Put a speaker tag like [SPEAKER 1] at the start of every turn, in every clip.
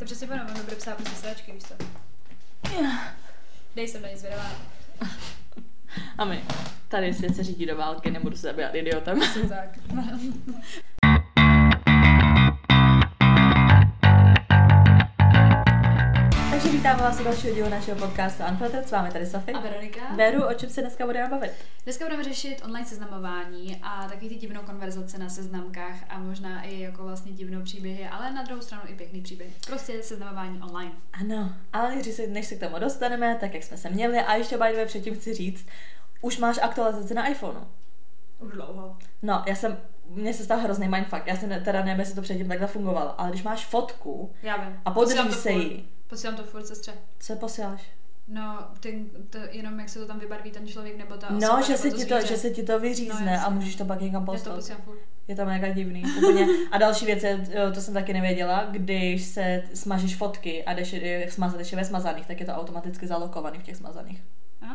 [SPEAKER 1] To přesně ono, ono bude psát prostě sračky, víš co? Dej sem na nic zvědavá.
[SPEAKER 2] A my, tady svět se řídí do války, nebudu se zabývat idiotem.
[SPEAKER 1] Přesně tak.
[SPEAKER 2] Vítáme vás u dalšího dílu našeho podcastu Unfiltered, s vámi tady Sofie.
[SPEAKER 1] A Veronika?
[SPEAKER 2] Veru, o čem se dneska budeme bavit?
[SPEAKER 1] Dneska budeme řešit online seznamování a taky ty divnou konverzace na seznamkách a možná i jako vlastně divnou příběhy, ale na druhou stranu i pěkný příběh. Prostě seznamování online.
[SPEAKER 2] Ano, ale než se, než se k tomu dostaneme, tak jak jsme se měli, a ještě by the předtím chci říct, už máš aktualizaci na iPhoneu.
[SPEAKER 1] Už dlouho.
[SPEAKER 2] No, já jsem, mně se stal hrozný mindfuck, já ne, teda nevím, jestli to předtím takhle fungovalo, ale když máš fotku
[SPEAKER 1] Já vím.
[SPEAKER 2] a podržíš se jí,
[SPEAKER 1] Posílám to furt sestře.
[SPEAKER 2] co posíláš?
[SPEAKER 1] No, ten, to, jenom jak se to tam vybarví ten člověk nebo ta osoba,
[SPEAKER 2] No, že
[SPEAKER 1] nebo
[SPEAKER 2] se, ti to, že se ti to vyřízne
[SPEAKER 1] No,
[SPEAKER 2] a můžeš to pak někam
[SPEAKER 1] Já to
[SPEAKER 2] poslat.
[SPEAKER 1] furt.
[SPEAKER 2] Je to mega divný. Úplně. A další věc je, to jsem taky nevěděla, když se smažeš fotky a jdeš je smazat ještě ve smazaných, tak je to automaticky zalokovaný v těch smazaných.
[SPEAKER 1] Ah,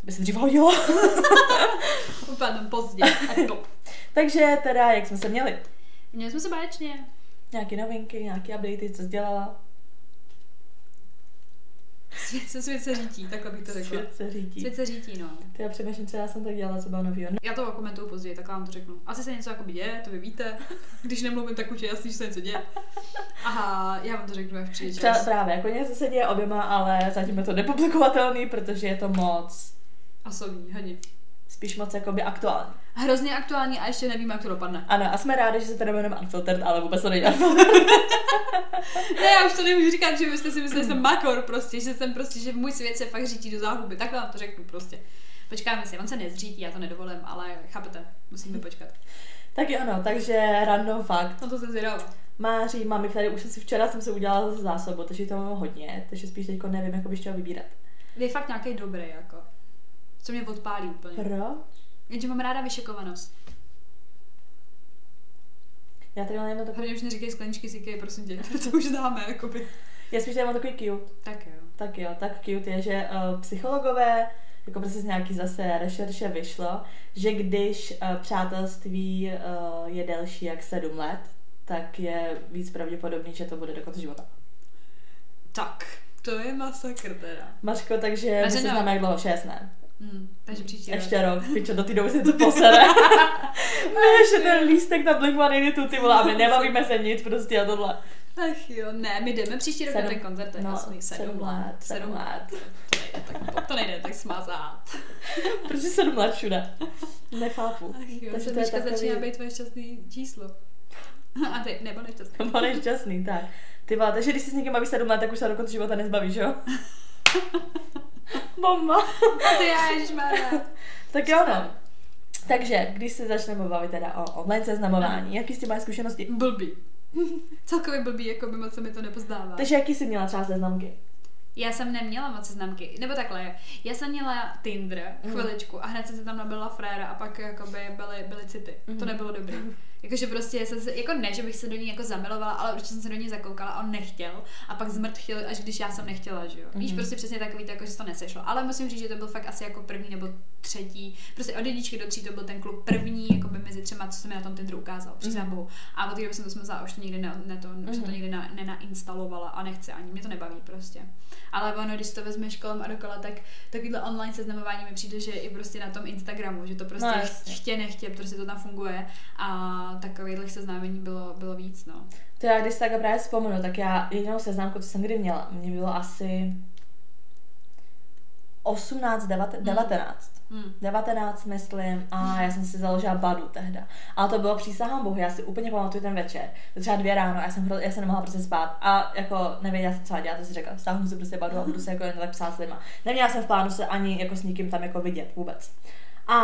[SPEAKER 2] To by se dřív hodilo.
[SPEAKER 1] úplně pozdě.
[SPEAKER 2] Takže teda, jak jsme se měli?
[SPEAKER 1] Měli jsme se báječně.
[SPEAKER 2] Nějaké novinky, nějaké updaty, co jsi dělala?
[SPEAKER 1] Svět se, svět se řítí, takhle bych to řekla.
[SPEAKER 2] Svět se řídí.
[SPEAKER 1] Svět se řítí, no.
[SPEAKER 2] Ty já přemýšlím, co já jsem tak dělala, co bylo novýho. No,
[SPEAKER 1] Já to komentuju později, tak vám to řeknu. Asi se něco jako děje, to vy víte. Když nemluvím, tak už je jasný, že se něco děje. Aha, já vám to řeknu, jak přijde
[SPEAKER 2] třeba
[SPEAKER 1] čas.
[SPEAKER 2] právě, jako něco se děje oběma, ale zatím je to nepublikovatelný, protože je to moc,
[SPEAKER 1] A soví, hodně.
[SPEAKER 2] Spíš moc jakoby aktuální.
[SPEAKER 1] Hrozně aktuální a ještě nevím, jak to dopadne.
[SPEAKER 2] Ano, a jsme rádi, že se to jmenujeme Unfiltered, ale vůbec to není Unfiltered.
[SPEAKER 1] Ne, já už to nemůžu říkat, že byste si mysleli, že jsem makor prostě, že jsem prostě, že můj svět se fakt řítí do záhuby. Takhle vám to řeknu prostě. Počkáme si, on se nezřítí, já to nedovolím, ale chápete, musíme počkat.
[SPEAKER 2] tak jo, no, takže random fakt.
[SPEAKER 1] No to jsem zvědavá.
[SPEAKER 2] Máří, mami, tady už jsem si včera jsem se udělala zásobu, takže to mám hodně, takže spíš teďko nevím, jak bych chtěla vybírat.
[SPEAKER 1] Je fakt nějaký dobrý, jako. Co mě odpálí úplně.
[SPEAKER 2] Pro?
[SPEAKER 1] Jenže mám ráda vyšekovanost.
[SPEAKER 2] Já tady mám jenom takový,
[SPEAKER 1] Hlavně už neříkej skleničky Ikea, prosím tě, to už známe, jakoby.
[SPEAKER 2] já spíš tady mám takový cute.
[SPEAKER 1] Tak jo.
[SPEAKER 2] Tak jo, tak cute je, že uh, psychologové, jako prostě z nějaký zase rešerše vyšlo, že když uh, přátelství uh, je delší jak 7 let, tak je víc pravděpodobný, že to bude do konce života.
[SPEAKER 1] Tak, to je masakr teda.
[SPEAKER 2] Mařko, takže my se známe jak dlouho? 6, ne?
[SPEAKER 1] Hmm, takže příští rok.
[SPEAKER 2] Ještě rok, pičo, do té doby se to posere. my ještě ten lístek na Blink-182, ty vole, a my nebavíme se nic prostě a tohle.
[SPEAKER 1] Ach jo, ne, my jdeme příští rok na
[SPEAKER 2] Sedm-
[SPEAKER 1] ten koncert, to je
[SPEAKER 2] no,
[SPEAKER 1] jasný. Sedm,
[SPEAKER 2] sedm
[SPEAKER 1] let.
[SPEAKER 2] sedm let.
[SPEAKER 1] To nejde tak, to nejde tak smazat.
[SPEAKER 2] Proč 7 let všude? Nechápu.
[SPEAKER 1] Ach jo,
[SPEAKER 2] Takže to je takový-
[SPEAKER 1] začíná být tvoje šťastný číslo. A ty, nebo nešťastný.
[SPEAKER 2] Nebo nešťastný, tak. Ty vole, takže když si s někým bavíš 7 let, tak už se do konce života nezbavíš, jo? Bomba.
[SPEAKER 1] A ty já, ježišmarja.
[SPEAKER 2] Tak jo, no. Takže, když se začneme bavit teda o online seznamování, jaký s tím máš zkušenosti?
[SPEAKER 1] Blbý. Celkově blbý, jako by moc se mi to nepozdává.
[SPEAKER 2] Takže jaký jsi měla třeba seznamky?
[SPEAKER 1] Já jsem neměla moc seznamky, nebo takhle, já jsem měla Tinder
[SPEAKER 2] Mhm.
[SPEAKER 1] chviličku a hned jsem se tam nabila fréra a pak jakoby byly, byly city.
[SPEAKER 2] Mhm.
[SPEAKER 1] To nebylo dobrý. Jakože prostě jsem se, jako ne, že bych se do ní jako zamilovala, ale určitě jsem se do ní zakoukala a on nechtěl a pak zmrt chtěl, až když já jsem nechtěla, že jo. Víš,
[SPEAKER 2] Mhm.
[SPEAKER 1] prostě přesně takový, to, jako, že se to nesešlo. Ale musím říct, že to byl fakt asi jako první nebo třetí, prostě od jedničky do tří to byl ten klub první, jako by mezi třema, co se mi na tom Tinderu ukázal,
[SPEAKER 2] Mhm.
[SPEAKER 1] Bohu. A od té doby jsem to smazala, už to nikdy ne, ne to, už jsem to
[SPEAKER 2] Mhm.
[SPEAKER 1] nikdy na, nenainstalovala a nechci ani, mě to nebaví prostě. Ale ono, když to vezmeš kolem a dokola, tak takovýhle online seznamování mi přijde, že i prostě na tom Instagramu, že to prostě
[SPEAKER 2] No,
[SPEAKER 1] chtě nechtě, prostě to tam funguje a takových seznámení bylo, bylo víc, no.
[SPEAKER 2] To já když si tak právě vzpomenu, tak já jedinou seznamku, co jsem kdy měla, mě bylo asi 18, 19, 19.
[SPEAKER 1] Hmm.
[SPEAKER 2] 19, myslím, a já jsem si založila Badu tehda. Ale to bylo přísahám bohu, já si úplně pamatuju ten večer. To třeba dvě ráno, já jsem, já jsem nemohla prostě spát. A jako nevěděla jsem, co dělat, tak si řekla, stáhnu si prostě Badu a budu se jako jen tak psát s lidma. Neměla jsem v plánu se ani jako s nikým tam jako vidět vůbec. A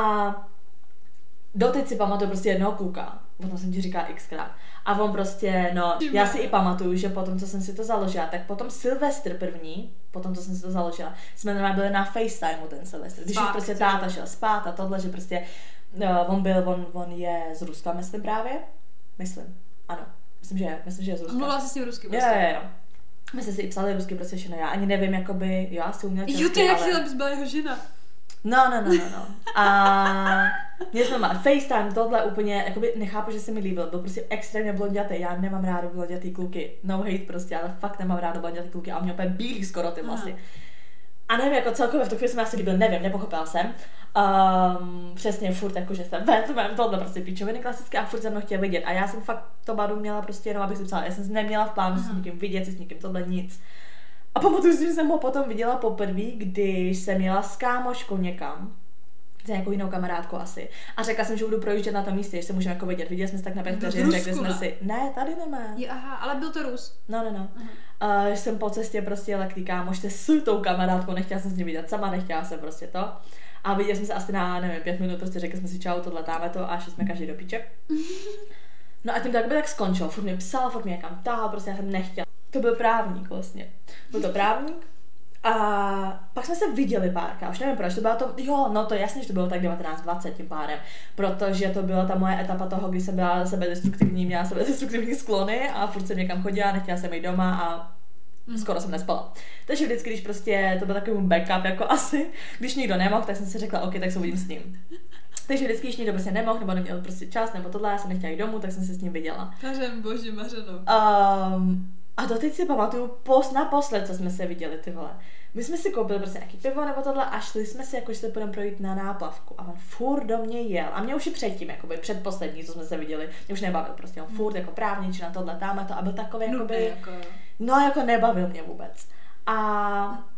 [SPEAKER 2] doteď si pamatuju prostě jednoho kluka, o tom jsem ti říkala xkrát. A on prostě, no, já si i pamatuju, že potom, co jsem si to založila, tak potom Silvestr první, potom, co jsem si to založila, jsme normálně byli na FaceTimeu ten Silvestr. Když už prostě
[SPEAKER 1] jo.
[SPEAKER 2] táta šel spát a tohle, že prostě no, on byl, on, on je z Ruska, myslím právě. Myslím, ano. Myslím, že je, myslím, že je z Ruska.
[SPEAKER 1] Mluvila jsi s ním rusky
[SPEAKER 2] Jo,
[SPEAKER 1] prostě.
[SPEAKER 2] jo, jo. My jsme si i psali rusky prostě všechno, já ani nevím, jakoby, jo, asi uměl česky,
[SPEAKER 1] Jo, ty jak
[SPEAKER 2] ale...
[SPEAKER 1] chtěla bys byla jeho žena.
[SPEAKER 2] No, no, no, no, no. A Měli jsme má FaceTime, tohle úplně, jakoby nechápu, že se mi líbil, byl prostě extrémně blondětý, já nemám ráda blondětý kluky, no hate prostě, ale fakt nemám ráda blondětý kluky a on měl úplně bílý skoro ty vlasy. A nevím, jako celkově v tu chvíli jsem asi líbil, nevím, nepochopila jsem. Um, přesně furt jako, že jsem Batman, tohle prostě píčoviny klasické a furt jsem mnou chtěla vidět. A já jsem fakt to badu měla prostě jenom, abych si psala. Já jsem neměla v plánu s někým vidět, si s někým tohle nic. A pamatuju si, že jsem ho potom viděla poprvé, když jsem jela s kámoškou někam s nějakou jinou kamarádkou asi. A řekla jsem, že budu projíždět na tom místě, že se můžeme jako vidět. Viděli jsme se tak na pět vteřin, řekli jsme si, ne, tady nemá.
[SPEAKER 1] Je, aha, ale byl to Rus.
[SPEAKER 2] No, no, no.
[SPEAKER 1] Aha.
[SPEAKER 2] Uh, jsem po cestě prostě jela k té kámošce s tou kamarádkou, nechtěla jsem s ní vidět sama, nechtěla jsem prostě to. A viděli jsme se asi na, nevím, pět minut, prostě řekli jsme si čau, tohle táme to a šli jsme každý do píče. No a tím to jakoby tak skončilo, furt mě psal, furt mě někam tahal, prostě já jsem nechtěla. To byl právník vlastně. Byl to právník, a pak jsme se viděli párkrát, už nevím proč, to bylo to, jo, no to jasně, že to bylo tak 19-20 tím pádem, protože to byla ta moje etapa toho, kdy jsem byla sebedestruktivní, měla sebedestruktivní sklony a furt jsem někam chodila, nechtěla jsem jít doma a skoro jsem nespala. Takže vždycky, když prostě to byl takový backup jako asi, když nikdo nemohl, tak jsem si řekla, ok, tak se uvidím s ním. Takže vždycky, když někdo prostě nemohl, nebo neměl prostě čas, nebo tohle, já jsem nechtěla jít domů, tak jsem se s ním viděla.
[SPEAKER 1] Kařem, bože, mařeno.
[SPEAKER 2] Um, a doteď si pamatuju pos, naposled, co jsme se viděli, ty vole. My jsme si koupili prostě nějaký pivo nebo tohle a šli jsme si jako, že se budeme projít na náplavku. A on furt do mě jel. A mě už i předtím, jakoby předposlední, co jsme se viděli, mě už nebavil prostě. On furt jako právničina, tohle, tamhle to a byl takový
[SPEAKER 1] Nudný,
[SPEAKER 2] jakoby,
[SPEAKER 1] jako.
[SPEAKER 2] no jako nebavil mě vůbec. A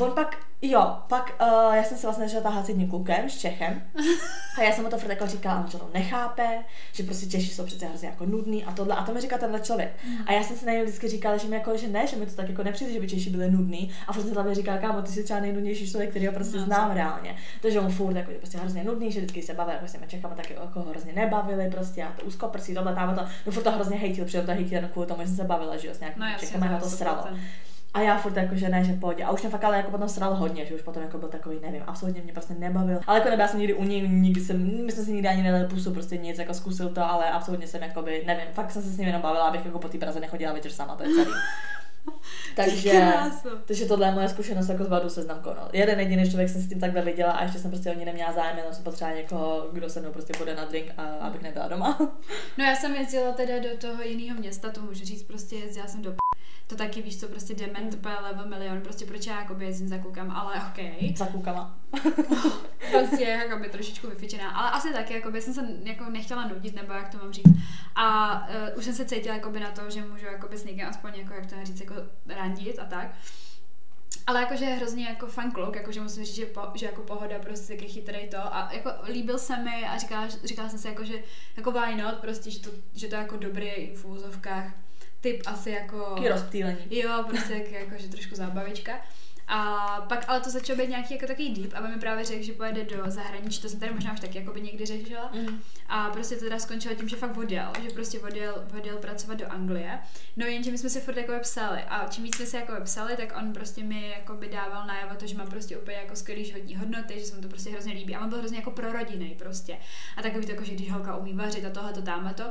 [SPEAKER 2] on pak, jo, pak uh, já jsem se vlastně začala tahat s jedním klukem, s Čechem. A já jsem mu to furt jako říkala, on že to nechápe, že prostě Češi jsou přece hrozně jako nudný a tohle. A to mi říkal tenhle člověk. A já jsem si na něj vždycky říkala, že mi jako, že ne, že mi to tak jako nepřijde, že by Češi byli nudný. A furt jsem hlavně říkala, kámo, ty jsi třeba nejnudnější člověk, který ho prostě
[SPEAKER 1] No,
[SPEAKER 2] znám reálně. Takže on furt jako, že prostě hrozně nudný, že vždycky se bavil jako s těmi Čechama, tak jako ho hrozně nebavili prostě a to úzkoprsí, tohle, tam to, no furt to hrozně hejtil, přitom to hejtil jenom kvůli tomu, že jsem se bavila, že jo, s nějakými
[SPEAKER 1] No
[SPEAKER 2] Čechama, to
[SPEAKER 1] 100%.
[SPEAKER 2] sralo. A já furt jako, že ne, že pohodě. A už mě fakt ale jako potom sral hodně, že už potom jako byl takový, nevím, absolutně mě prostě nebavil. Ale jako nebyla jsem nikdy u něj, nikdy jsem, my jsme si nikdy ani nedali pusu, prostě nic, jako zkusil to, ale absolutně jsem jako by, nevím, fakt jsem se s ním jenom bavila, abych jako po té Praze nechodila večer sama, to je celý. takže, takže tohle je moje zkušenost jako z Vadu seznam konal. Jeden jediný člověk jsem s tím takhle viděla a ještě jsem prostě o ní neměla zájem, jenom jsem potřebovala někoho, kdo se mnou prostě bude na drink a abych nebyla doma.
[SPEAKER 1] No já jsem jezdila teda do toho jiného města, to můžu říct, prostě jezdila jsem do p- to taky víš co, prostě dement úplně level milion, prostě proč já jakoby jezdím za klukem, ale okej.
[SPEAKER 2] Za klukama.
[SPEAKER 1] prostě jakoby trošičku vyfičená, ale asi taky, jakoby jsem se jako nechtěla nudit, nebo jak to mám říct. A uh, už jsem se cítila jakoby na to, že můžu jakoby s někým aspoň jako, jak to říct, jako randit a tak. Ale jakože je hrozně jako fun kluk, jakože musím říct, že, po, že jako pohoda prostě taky chytrý to a jako líbil se mi a říkala, říkala jsem si jako, že jako why not, prostě, že to, že to je jako dobrý v úvozovkách typ asi jako...
[SPEAKER 2] Taky rozptýlení.
[SPEAKER 1] Jo, prostě jak, jako, že trošku zábavička. A pak ale to začalo být nějaký jako takový deep, aby mi právě řekl, že pojede do zahraničí, to jsem tady možná už taky jako by někdy řešila.
[SPEAKER 2] Mm.
[SPEAKER 1] A prostě to teda skončilo tím, že fakt odjel, že prostě odjel, odjel pracovat do Anglie. No jenže my jsme si furt jako psali a čím víc jsme si jako psali, tak on prostě mi jako by dával najevo to, že mám prostě úplně jako skvělý životní hodnoty, že se mu to prostě hrozně líbí. A on byl hrozně jako prorodinný prostě. A takový to, jako, že když holka umí vařit a tohle to tamhle to.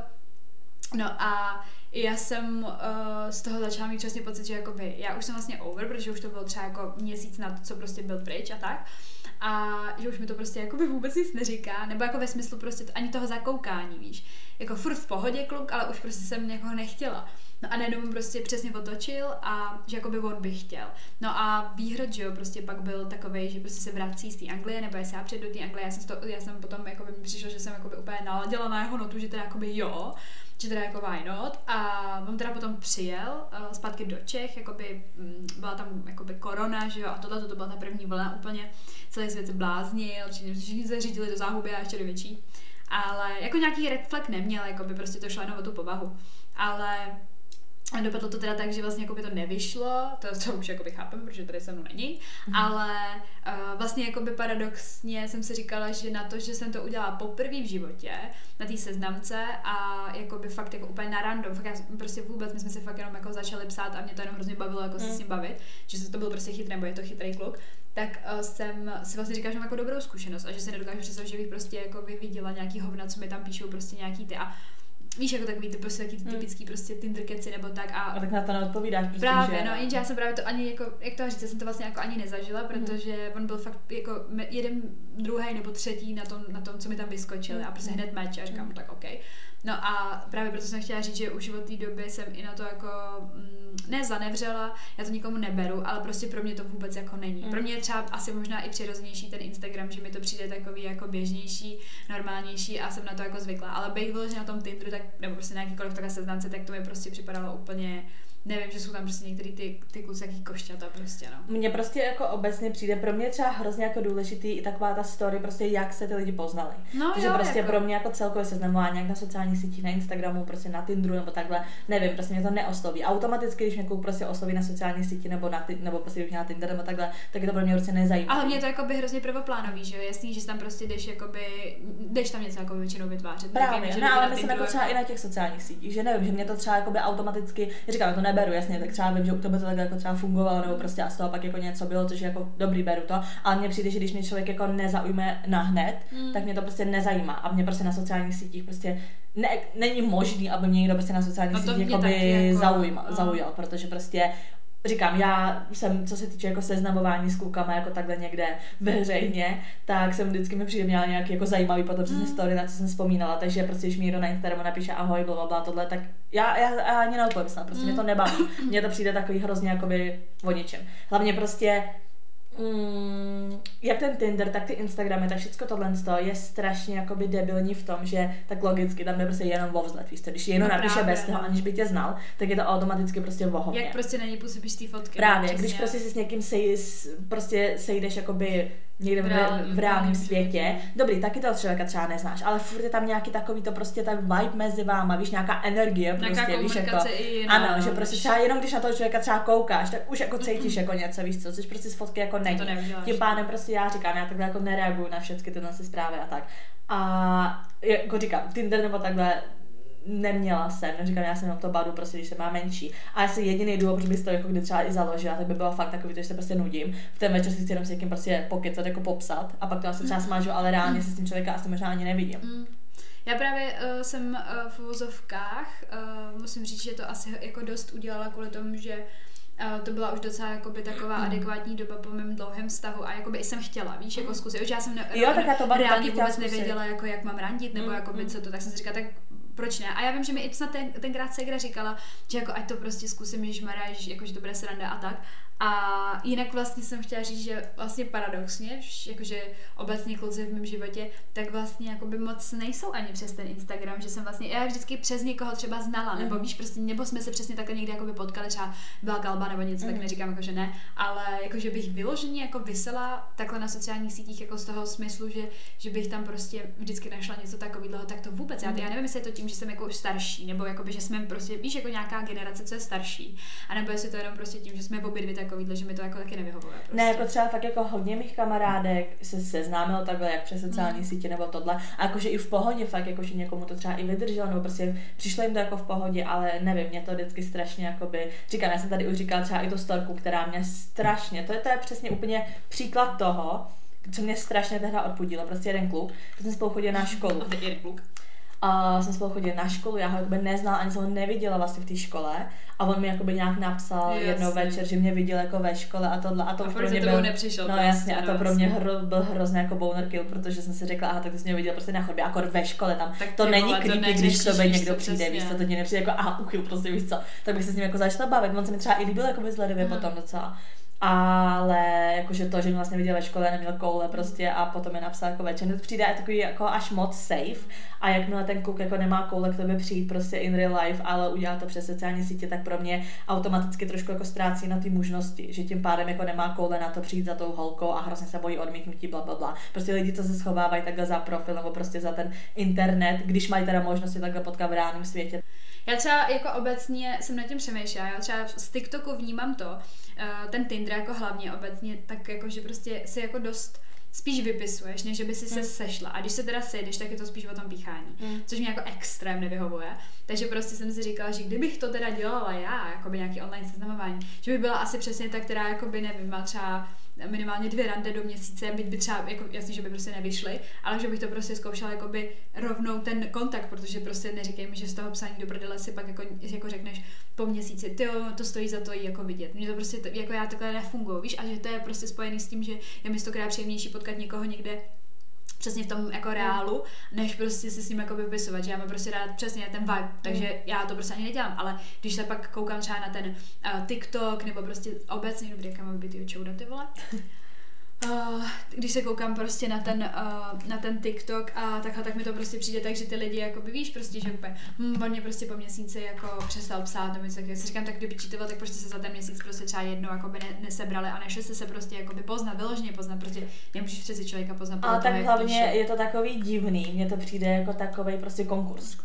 [SPEAKER 1] No a já jsem uh, z toho začala mít přesně pocit, že jakoby, já už jsem vlastně over, protože už to bylo třeba jako měsíc na to, co prostě byl pryč a tak. A že už mi to prostě jakoby vůbec nic neříká, nebo jako ve smyslu prostě ani toho zakoukání, víš. Jako furt v pohodě kluk, ale už prostě jsem někoho nechtěla. No a najednou mu prostě přesně otočil a že jakoby on by chtěl. No a výhrad, že jo, prostě pak byl takový, že prostě se vrací z té Anglie, nebo jestli já přijedu do té Anglie, já jsem, to, já jsem potom, jako by mi přišlo, že jsem jakoby úplně naladila na jeho notu, že teda jakoby jo, že teda jako why not. A on teda potom přijel uh, zpátky do Čech, jakoby mm, byla tam jakoby korona, že jo, a tohle to byla ta první vlna úplně, celý svět se bláznil, všichni se řídili do záhuby a ještě do větší. Ale jako nějaký red flag neměl, jako by prostě to šlo jenom o tu povahu. Ale a dopadlo to teda tak, že vlastně jako by to nevyšlo, to, to už jakoby chápem, protože tady se mnou není, mm. ale uh, vlastně jakoby paradoxně jsem si říkala, že na to, že jsem to udělala poprvé v životě, na té seznamce a jakoby fakt jako úplně na random, fakt já prostě vůbec, my jsme si fakt jenom jako začali psát a mě to jenom hrozně bavilo jako se
[SPEAKER 2] Mm.
[SPEAKER 1] s ním bavit, že to byl prostě chytrý, nebo je to chytrý kluk, tak uh, jsem si vlastně říkala, že mám jako dobrou zkušenost a že si nedokážu představit, že bych prostě jako viděla nějaký hovna, co mi tam píšou prostě nějaký ty a víš, jako takový ty prostě taky ty
[SPEAKER 2] Hmm.
[SPEAKER 1] typický prostě Tinder keci nebo tak a
[SPEAKER 2] A tak na to neodpovídáš prostě,
[SPEAKER 1] Právě,
[SPEAKER 2] že...
[SPEAKER 1] no, jenže já jsem právě to ani jako, jak to říct, já jsem to vlastně jako ani nezažila, protože on byl fakt jako jeden, druhý nebo třetí na tom, na tom, co mi tam vyskočil a prostě hned meč a říkám, tak OK. No a právě proto jsem chtěla říct, že už od té doby jsem i na to jako mm, ne zanevřela, já to nikomu neberu, ale prostě pro mě to vůbec jako není.
[SPEAKER 2] Mm.
[SPEAKER 1] Pro mě je třeba asi možná i přirozenější ten Instagram, že mi to přijde takový jako běžnější, normálnější a jsem na to jako zvyklá. Ale bych vyloženě na tom Tinderu, tak, nebo prostě na jakýkoliv takové seznamce, tak to mi prostě připadalo úplně nevím, že jsou tam prostě některý ty, ty kluci jaký košťata prostě, no.
[SPEAKER 2] Mně prostě jako obecně přijde, pro mě třeba hrozně jako důležitý i taková ta story, prostě jak se ty lidi poznali.
[SPEAKER 1] No
[SPEAKER 2] Takže
[SPEAKER 1] jo,
[SPEAKER 2] prostě
[SPEAKER 1] jako.
[SPEAKER 2] pro mě jako celkově seznamování jak na sociálních sítích, na Instagramu, prostě na Tinderu nebo takhle, nevím, prostě mě to neosloví. Automaticky, když mě prostě osloví na sociálních sítích nebo, na, nebo prostě když na Tinder nebo takhle, tak je to pro mě prostě nezajímavé.
[SPEAKER 1] Ale mě to jako by hrozně prvoplánový, že jo, jasný, že tam prostě jdeš jakoby, jdeš tam něco jako většinou vytvářet.
[SPEAKER 2] Právě,
[SPEAKER 1] Nevím, že
[SPEAKER 2] no, ale myslím jako třeba i na těch sociálních sítích, že nevím, že mě to třeba jakoby automaticky, říkám, já to neberu, jasně, tak třeba vím, že u tebe to tak jako třeba fungovalo, nebo prostě a z toho pak jako něco bylo, což je jako dobrý, beru to, ale mně přijde, že když mě člověk jako nezaujme na hned,
[SPEAKER 1] Mm.
[SPEAKER 2] tak mě to prostě nezajímá a mě prostě na sociálních sítích prostě ne, není možný, aby mě někdo prostě na sociálních
[SPEAKER 1] No
[SPEAKER 2] sítích
[SPEAKER 1] mě
[SPEAKER 2] jakoby
[SPEAKER 1] taky jako,
[SPEAKER 2] zaujmal,
[SPEAKER 1] no.
[SPEAKER 2] zaujal, protože prostě říkám, já jsem, co se týče jako seznamování s klukama jako takhle někde veřejně, tak jsem vždycky mi přijde měla nějaký jako zajímavý potom přesně
[SPEAKER 1] Mm.
[SPEAKER 2] story, na co jsem vzpomínala, takže prostě když mi někdo na Instagramu napíše ahoj, bla, bla, tohle, tak já, já, já ani neodpovím snad, prostě mě to
[SPEAKER 1] Mm.
[SPEAKER 2] nebaví. Mně to přijde takový hrozně jakoby o ničem. Hlavně prostě Mm, jak ten Tinder, tak ty Instagramy, tak všechno tohle je strašně jakoby debilní v tom, že tak logicky tam jde prostě jenom o vzhled, víš? Když jenom
[SPEAKER 1] No
[SPEAKER 2] napíše
[SPEAKER 1] právě,
[SPEAKER 2] bez toho,
[SPEAKER 1] no.
[SPEAKER 2] aniž by tě znal, tak je to automaticky prostě vohovně.
[SPEAKER 1] Jak prostě na něj působíš ty fotky.
[SPEAKER 2] Právě,
[SPEAKER 1] no,
[SPEAKER 2] když prostě si s někým sej, prostě sejdeš jakoby někde v,
[SPEAKER 1] V
[SPEAKER 2] v,
[SPEAKER 1] reálném-
[SPEAKER 2] světě, dobrý, taky toho člověka třeba neznáš, ale furt je tam nějaký takový to prostě ten vibe mezi váma, víš, nějaká energie
[SPEAKER 1] Nějaká
[SPEAKER 2] prostě, víš, jako,
[SPEAKER 1] i jiná,
[SPEAKER 2] ano,
[SPEAKER 1] no,
[SPEAKER 2] že prostě
[SPEAKER 1] víš.
[SPEAKER 2] třeba jenom když na toho člověka třeba koukáš, tak už jako cítíš jako něco, víš co, což prostě z fotky jako není.
[SPEAKER 1] to.
[SPEAKER 2] Tím pádem prostě já říkám, já takhle jako nereaguju na všechny tyhle si zprávy a tak. A jako říkám, Tinder nebo takhle neměla jsem, říkám, já jsem jenom to badu, prostě, když se má menší. A asi jediný důvod, proč bych to jako kdy třeba i založila, tak by bylo fakt takový, že se prostě nudím. V ten večer si chci jenom s někým prostě pokecat, jako popsat a pak to asi třeba smažu, ale reálně si s tím člověka asi možná ani nevidím.
[SPEAKER 1] Mm. Já právě uh, jsem uh, v uvozovkách, uh, musím říct, že to asi jako dost udělala kvůli tomu, že uh, to byla už docela jakoby taková
[SPEAKER 2] Mm.
[SPEAKER 1] adekvátní doba po mém dlouhém vztahu a jakoby i jsem chtěla, víš, jako zkusit. Už já jsem ne,
[SPEAKER 2] Jo, tak já to
[SPEAKER 1] reálně vůbec
[SPEAKER 2] zkusit.
[SPEAKER 1] nevěděla, jako jak mám randit, nebo
[SPEAKER 2] Mm,
[SPEAKER 1] jakoby
[SPEAKER 2] mm.
[SPEAKER 1] co to, tak jsem si říkala, tak proč ne? A já vím, že mi i snad ten, tenkrát Segra říkala, že jako ať to prostě zkusím, že jako, že to bude sranda a tak. A jinak vlastně jsem chtěla říct, že vlastně paradoxně, jakože obecně kluci v mém životě, tak vlastně jakoby moc nejsou ani přes ten Instagram, že jsem vlastně, já vždycky přes někoho třeba znala, nebo
[SPEAKER 2] Mhm.
[SPEAKER 1] víš, prostě, nebo jsme se přesně takhle někde jakoby potkali, třeba byla kalba nebo něco, tak
[SPEAKER 2] Mhm.
[SPEAKER 1] neříkám jako, že ne, ale jakože bych vyloženě jako vysela takhle na sociálních sítích jako z toho smyslu, že, že bych tam prostě vždycky našla něco takového, tak to vůbec. Já,
[SPEAKER 2] Mhm.
[SPEAKER 1] já nevím, jestli je to tím, že jsem jako už starší, nebo jakoby, že jsme prostě, víš, jako nějaká generace, co je starší, a nebo jestli to jenom prostě tím, že jsme obě dvě takovýhle, že mi to jako taky nevyhovuje. Prostě.
[SPEAKER 2] Ne, jako třeba fakt jako hodně mých kamarádek se seznámilo takhle, jak přes sociální
[SPEAKER 1] Mm.
[SPEAKER 2] sítě nebo tohle. A jakože i v pohodě fakt, jakože někomu to třeba i vydrželo, nebo prostě přišlo jim to jako v pohodě, ale nevím, mě to vždycky strašně jakoby, říkám, já jsem tady už říkala třeba i tu storku, která mě strašně, to je, to je přesně úplně příklad toho, co mě strašně tehdy odpudilo, prostě jeden kluk, když jsme spolu chodili na školu.
[SPEAKER 1] A teď jeden kluk.
[SPEAKER 2] A jsme spolu chodili na školu, já ho jakoby neznala, ani jsem ho neviděla vlastně v té škole. A on mi jakoby nějak napsal
[SPEAKER 1] Jasně.
[SPEAKER 2] jednou večer, že mě viděl jako ve škole a tohle. A to
[SPEAKER 1] A
[SPEAKER 2] už pro mě byl,
[SPEAKER 1] nepřišel
[SPEAKER 2] No jasně, a to pro mě hro, byl hrozně jako boner kill, protože jsem si řekla, aha, tak ty jsi mě viděl prostě na chodbě, akor ve škole tam.
[SPEAKER 1] Tak
[SPEAKER 2] to není
[SPEAKER 1] to
[SPEAKER 2] creepy, když tobě
[SPEAKER 1] nekřičíš
[SPEAKER 2] někdo
[SPEAKER 1] to
[SPEAKER 2] přijde, víš to ti nepřijde jako, aha, uchyl, prostě víš co. Tak bych se s ním jako začala bavit, on se mi třeba i líbil jako vzhledově
[SPEAKER 1] Aha.
[SPEAKER 2] potom docela. Ale jakože to, že mě vlastně viděl ve škole, neměl koule prostě a potom mi napsal jako večer, to přijde takový jako až moc safe a jakmile ten kluk jako nemá koule k tobě přijít prostě in real life, ale udělá to přes sociální sítě, tak pro mě automaticky trošku jako ztrácí na ty možnosti, že tím pádem jako nemá koule na to přijít za tou holkou a hrozně se bojí odmítnutí, bla, bla, bla. Prostě lidi, co se schovávají takhle za profil nebo prostě za ten internet, když mají teda možnosti takhle potkat v reálném světě.
[SPEAKER 1] Já třeba jako obecně jsem nad tím přemýšlela, já třeba z TikToku vnímám to, eh, ten Tinder jako hlavně obecně, tak jako, že prostě si jako dost spíš vypisuješ, než že by si se
[SPEAKER 2] Hmm.
[SPEAKER 1] sešla. A když se teda sejdeš, tak je to spíš o tom píchání.
[SPEAKER 2] Hmm.
[SPEAKER 1] Což mě jako extrém nevyhovuje. Takže prostě jsem si říkala, že kdybych to teda dělala já, jako by nějaký online seznamování, že by byla asi přesně ta, která jako by nevím, má třeba minimálně dvě rande do měsíce, byť by třeba, jako jasně, že by prostě nevyšly, ale že bych to prostě zkoušela jakoby rovnou ten kontakt, protože prostě neříkej mi, že z toho psání do prdele si pak jako, jako řekneš po měsíci, ty to stojí za to jí jako vidět. Mně to prostě, jako já takhle nefunguji, víš, a že to je prostě spojený s tím, že je mi stokrát příjemnější potkat někoho někde přesně v tom jako reálu, než prostě si s ním jako vypisovat, že já mám prostě rád přesně ten vibe, takže mm. já to prostě ani nedělám, ale když se pak koukám třeba na ten uh, TikTok nebo prostě obecně, dobrý, jaká mám být ty vole, Uh, když se koukám prostě na ten, uh, na ten TikTok a takhle, tak mi to prostě přijde tak, že ty lidi jako by víš prostě, že úplně, hm, on mě prostě po měsíci jako přestal psát nebo něco takového. Si říkám, tak kdyby čítoval, tak prostě se za ten měsíc prostě třeba jednou jako by ne, nesebrali a nešli se se prostě jako by poznat, vyloženě poznat, prostě nemůžeš přeci člověka poznat.
[SPEAKER 2] A tak hlavně je to takový divný, mně to přijde jako takový prostě konkurs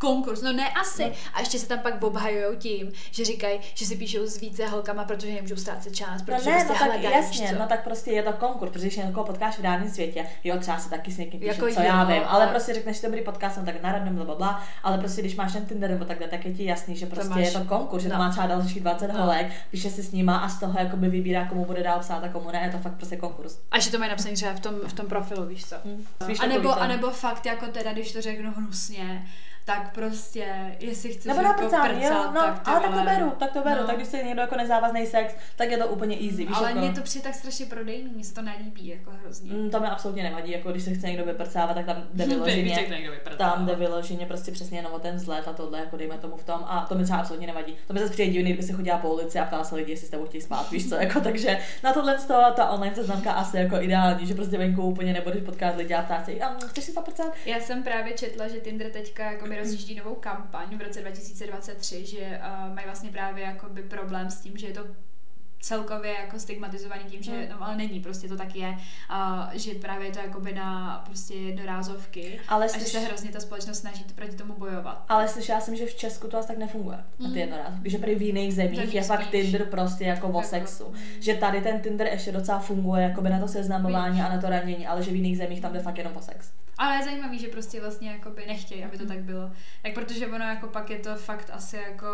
[SPEAKER 1] konkurs, no ne asi. No. A ještě se tam pak obhajují tím, že říkají, že si píšou s více holkama, protože nemůžou ztrácet čas, protože
[SPEAKER 2] no ne,
[SPEAKER 1] prostě
[SPEAKER 2] no tak jasně, no tak prostě je to konkurs, protože když někoho potkáš v reálném světě, jo, třeba se taky s někým píše, jako co jo, já vím, ale prostě řekneš dobrý podcast, no tak na random, bla, bla, ale prostě když máš ten Tinder nebo takhle, tak je ti jasný, že prostě máš, je to konkurs, že no. to má třeba další 20 no. holek, píše si s nima a z toho jakoby vybírá, komu bude dál psát a komu ne, je to fakt prostě konkurs.
[SPEAKER 1] A že to mají napsané třeba v tom, v tom profilu, víš co? Hmm. A nebo, a nebo fakt jako teda, když to řeknu hnusně, tak prostě, jestli chceš
[SPEAKER 2] Nebo
[SPEAKER 1] jako
[SPEAKER 2] prcat, jo, no, tak ale tak to beru, tak to beru, no. tak když se někdo jako nezávazný sex, tak je to úplně easy, víš,
[SPEAKER 1] Ale
[SPEAKER 2] jako...
[SPEAKER 1] mě to přijde tak strašně prodejný, mně se to nelíbí, jako hrozně.
[SPEAKER 2] Mm, to mi absolutně nevadí, jako když se chce někdo vyprcávat, tak tam jde vyloženě, tam jde vyloženě prostě přesně jenom o ten vzhled a tohle, jako dejme tomu v tom, a to mi třeba absolutně nevadí. To mi zase přijde divný, kdyby se chodila po ulici a ptala se lidi, jestli s tebou chtějí spát, víš co, jako takže na tohle z toho ta online seznamka asi jako ideální, že prostě venku úplně nebudeš potkat lidi a ptát se, chceš si zaprcat?
[SPEAKER 1] Já jsem právě četla, že Tinder teďka jako mi rozjíždí novou kampaň v roce 2023, že uh, mají vlastně právě jakoby problém s tím, že je to celkově jako stigmatizovaný tím, že, hmm. no ale není, prostě to tak je, uh, že právě je to jakoby na prostě jednorázovky ale a že se hrozně ta společnost snaží proti tomu bojovat.
[SPEAKER 2] Ale slyšela jsem, že v Česku to asi tak nefunguje, mm. na ty hmm. jednorázovky, že prý v jiných zemích je fakt Tinder prostě jako o jako, sexu. Že tady ten Tinder ještě docela funguje jakoby na to seznamování a na to ranění, ale že v jiných zemích tam jde fakt jenom o sex.
[SPEAKER 1] Ale je zajímavý, že prostě vlastně jakoby nechtějí, aby to tak bylo. Tak protože ono jako pak je to fakt asi jako